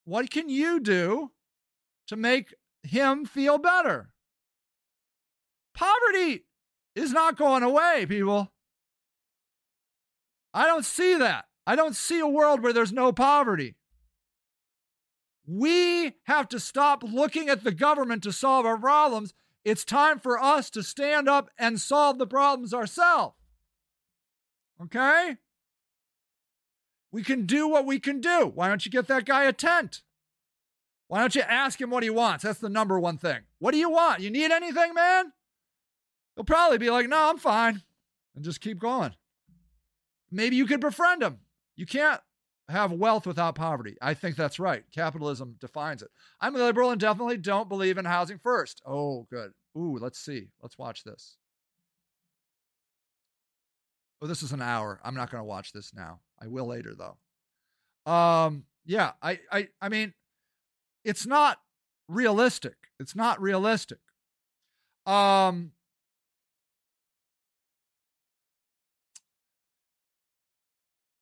what can you do to make him feel better? Poverty is not going away, people. I don't see that. I don't see a world where there's no poverty. We have to stop looking at the government to solve our problems. It's time for us to stand up and solve the problems ourselves. Okay? We can do what we can do. Why don't you get that guy a tent? Why don't you ask him what he wants? That's the number one thing. What do you want? You need anything, man? He'll probably be like, no, I'm fine. And just keep going. Maybe you could befriend him. You can't have wealth without poverty. I think that's right. Capitalism defines it. I'm a liberal and definitely don't believe in housing first. Oh, good. Ooh, let's see. Let's watch this. Oh, this is an hour. I'm not going to watch this now. I will later though. Um, yeah, I, I, I mean, it's not realistic. It's not realistic. Um,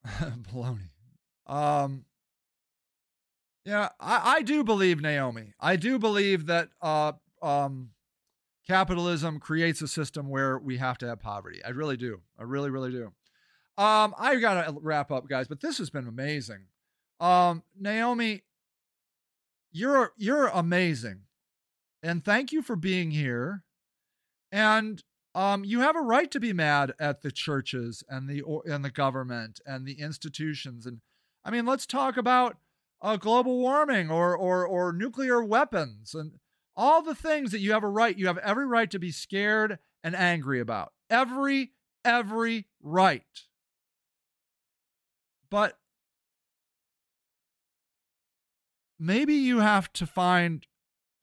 <laughs> baloney. Um, yeah, I, I do believe Naomi. I do believe that uh, um, capitalism creates a system where we have to have poverty. I really do. I really, really do. Um, I got to wrap up, guys, but this has been amazing. Um, Naomi, you're you're amazing, and thank you for being here. And um, you have a right to be mad at the churches and the and the government and the institutions. And I mean, let's talk about uh, global warming or or or nuclear weapons and all the things that you have a right. You have every right to be scared and angry about. Every every right. But maybe you have to find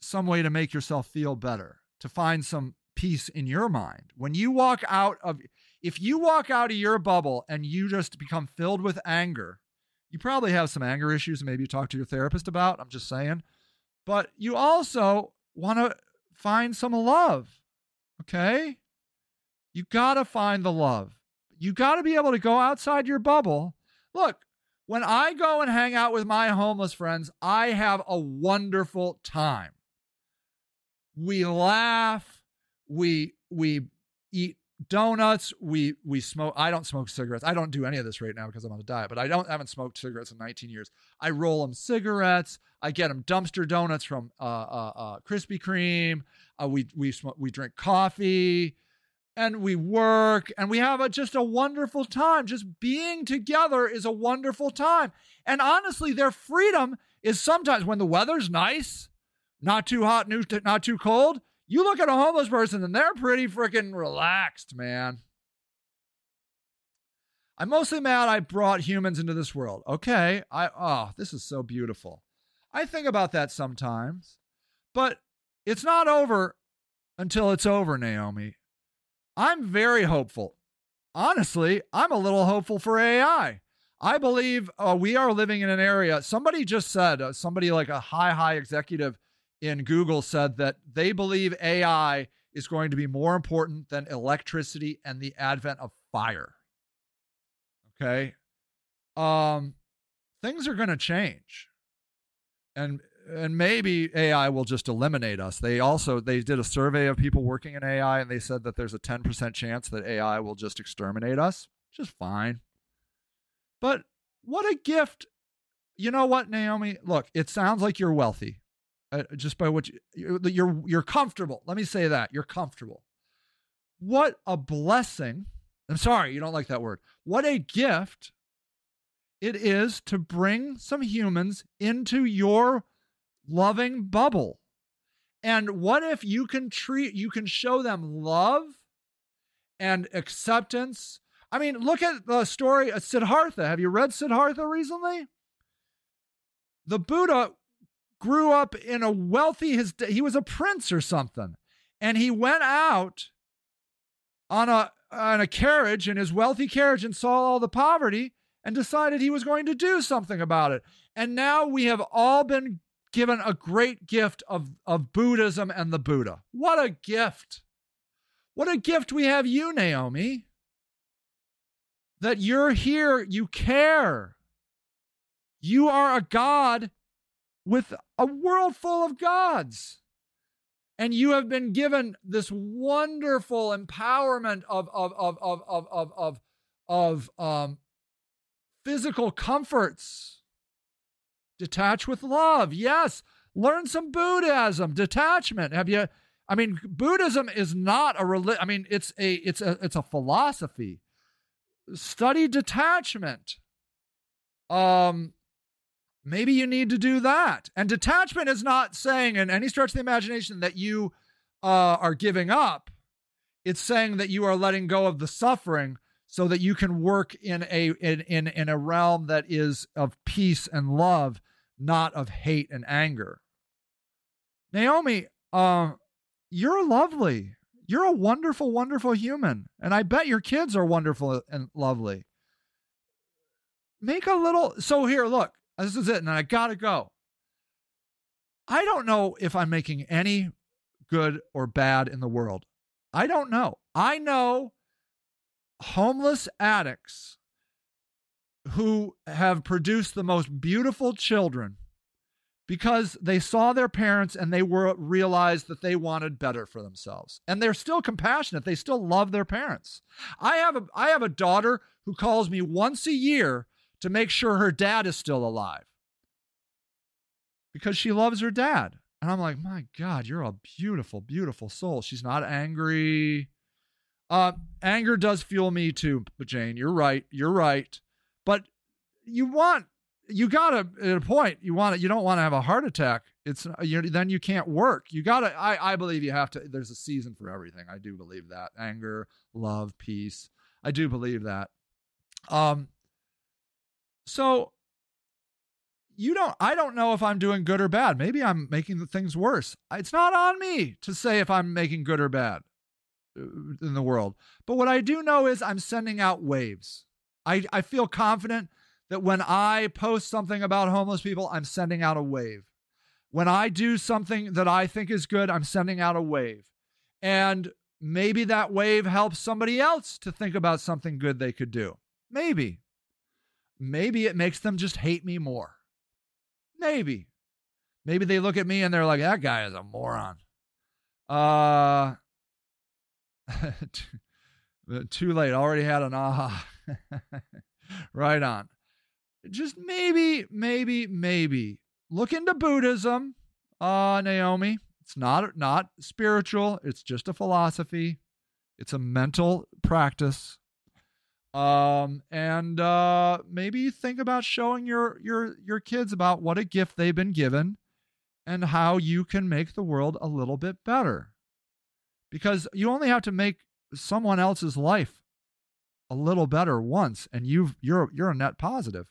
some way to make yourself feel better, to find some peace in your mind. When you walk out of, if you walk out of your bubble and you just become filled with anger, you probably have some anger issues, maybe you talk to your therapist about. I'm just saying. But you also want to find some love. Okay? You got to find the love. You got to be able to go outside your bubble. Look, when I go and hang out with my homeless friends, I have a wonderful time. We laugh, we we eat donuts, we we smoke I don't smoke cigarettes. I don't do any of this right now because I'm on a diet, but I don't haven't smoked cigarettes in 19 years. I roll them cigarettes, I get them dumpster donuts from uh uh, uh Krispy Kreme. Uh, we we smoke, we drink coffee and we work and we have a, just a wonderful time. Just being together is a wonderful time. And honestly, their freedom is sometimes when the weather's nice, not too hot, not too cold. You look at a homeless person and they're pretty freaking relaxed, man. I'm mostly mad I brought humans into this world. Okay, I oh, this is so beautiful. I think about that sometimes. But it's not over until it's over, Naomi. I'm very hopeful. Honestly, I'm a little hopeful for AI. I believe uh, we are living in an area. Somebody just said, uh, somebody like a high, high executive in Google said that they believe AI is going to be more important than electricity and the advent of fire. Okay. Um, things are going to change. And and maybe AI will just eliminate us. They also they did a survey of people working in AI and they said that there's a 10% chance that AI will just exterminate us, Just fine. But what a gift. You know what, Naomi? Look, it sounds like you're wealthy. Uh, just by what you, you're you're comfortable. Let me say that. You're comfortable. What a blessing. I'm sorry, you don't like that word. What a gift it is to bring some humans into your loving bubble. And what if you can treat, you can show them love and acceptance? I mean, look at the story of Siddhartha. Have you read Siddhartha recently? The Buddha grew up in a wealthy, his, he was a prince or something. And he went out on a, on a carriage in his wealthy carriage and saw all the poverty and decided he was going to do something about it. And now we have all been given a great gift of, of Buddhism and the Buddha. What a gift! What a gift we have you, Naomi. That you're here, you care. You are a God with a world full of gods. And you have been given this wonderful empowerment of, of, of, of, of, of, of, of um, physical comforts. Detach with love. Yes. Learn some Buddhism, detachment. Have you I mean Buddhism is not a religion. I mean it's a it's a it's a philosophy. Study detachment. Um maybe you need to do that. And detachment is not saying in any stretch of the imagination that you uh, are giving up. It's saying that you are letting go of the suffering so that you can work in a in in, in a realm that is of peace and love, not of hate and anger. Naomi, uh, you're lovely. You're a wonderful, wonderful human, and I bet your kids are wonderful and lovely. Make a little. So here, look. This is it, and I gotta go. I don't know if I'm making any good or bad in the world. I don't know. I know homeless addicts who have produced the most beautiful children because they saw their parents and they were realized that they wanted better for themselves and they're still compassionate they still love their parents i have a i have a daughter who calls me once a year to make sure her dad is still alive because she loves her dad and i'm like my god you're a beautiful beautiful soul she's not angry uh, anger does fuel me too, Jane. You're right. You're right. But you want, you gotta at a point, you want it. You don't want to have a heart attack. It's you then you can't work. You gotta. I I believe you have to. There's a season for everything. I do believe that. Anger, love, peace. I do believe that. Um. So you don't i don't know if i'm doing good or bad maybe i'm making things worse it's not on me to say if i'm making good or bad uh, in the world. But what I do know is I'm sending out waves. I, I feel confident that when I post something about homeless people, I'm sending out a wave. When I do something that I think is good, I'm sending out a wave. And maybe that wave helps somebody else to think about something good they could do. Maybe. Maybe it makes them just hate me more. Maybe. Maybe they look at me and they're like, that guy is a moron. Uh, <laughs> Too late. Already had an aha. <laughs> right on. Just maybe, maybe, maybe look into Buddhism, uh, Naomi. It's not not spiritual. It's just a philosophy. It's a mental practice. Um, and uh, maybe think about showing your your your kids about what a gift they've been given, and how you can make the world a little bit better. Because you only have to make someone else's life a little better once and you've you're you're a net positive.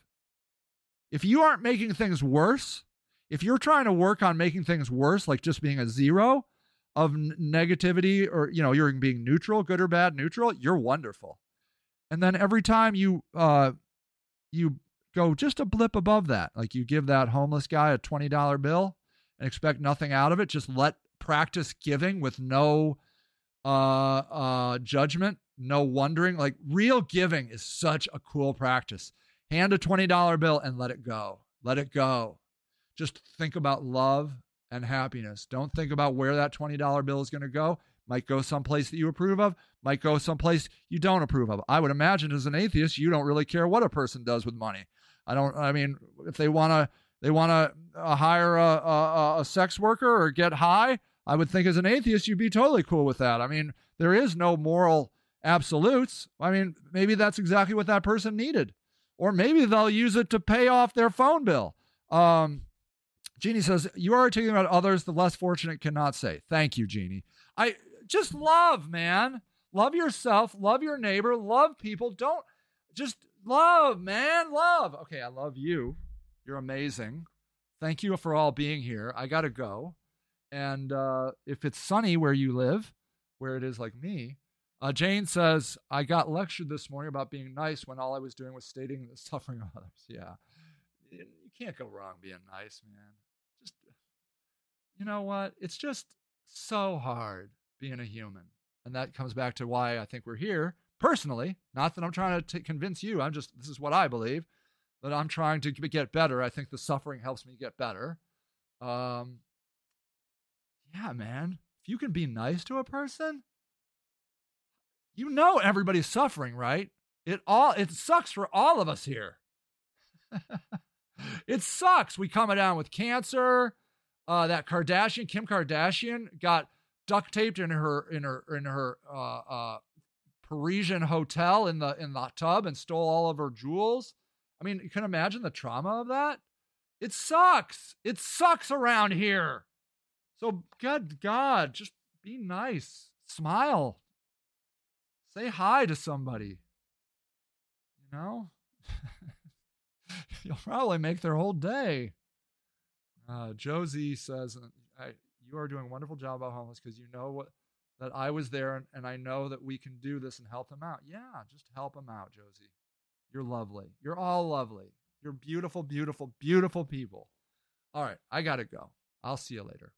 If you aren't making things worse if you're trying to work on making things worse like just being a zero of negativity or you know you're being neutral good or bad neutral you're wonderful and then every time you uh you go just a blip above that like you give that homeless guy a $20 bill and expect nothing out of it just let practice giving with no uh, uh, judgment, no wondering. Like real giving is such a cool practice. Hand a $20 bill and let it go. Let it go. Just think about love and happiness. Don't think about where that $20 bill is going to go. Might go someplace that you approve of, might go someplace you don't approve of. I would imagine as an atheist, you don't really care what a person does with money. I don't, I mean, if they want to, they want to uh, hire a, a, a sex worker or get high, I would think as an atheist, you'd be totally cool with that. I mean, there is no moral absolutes. I mean, maybe that's exactly what that person needed. Or maybe they'll use it to pay off their phone bill. Um, Jeannie says, You are talking about others the less fortunate cannot say. Thank you, Jeannie. I just love, man. Love yourself, love your neighbor, love people. Don't just love, man. Love. Okay, I love you. You're amazing. Thank you for all being here. I got to go. And uh, if it's sunny where you live, where it is like me, uh, Jane says, I got lectured this morning about being nice when all I was doing was stating the <laughs> suffering of others. Yeah. You can't go wrong being nice, man. Just, you know what? It's just so hard being a human. And that comes back to why I think we're here personally. Not that I'm trying to t- convince you. I'm just, this is what I believe, that I'm trying to get better. I think the suffering helps me get better. Um, yeah, man. If you can be nice to a person, you know everybody's suffering, right? It all it sucks for all of us here. <laughs> it sucks. We come down with cancer. Uh, that Kardashian, Kim Kardashian, got duct taped in her in her in her uh, uh, Parisian hotel in the in the tub and stole all of her jewels. I mean, you can imagine the trauma of that. It sucks. It sucks around here. So, God, God, just be nice. Smile. Say hi to somebody. You know? <laughs> You'll probably make their whole day. Uh, Josie says, I, You are doing a wonderful job about homeless because you know what that I was there and, and I know that we can do this and help them out. Yeah, just help them out, Josie. You're lovely. You're all lovely. You're beautiful, beautiful, beautiful people. All right, I got to go. I'll see you later.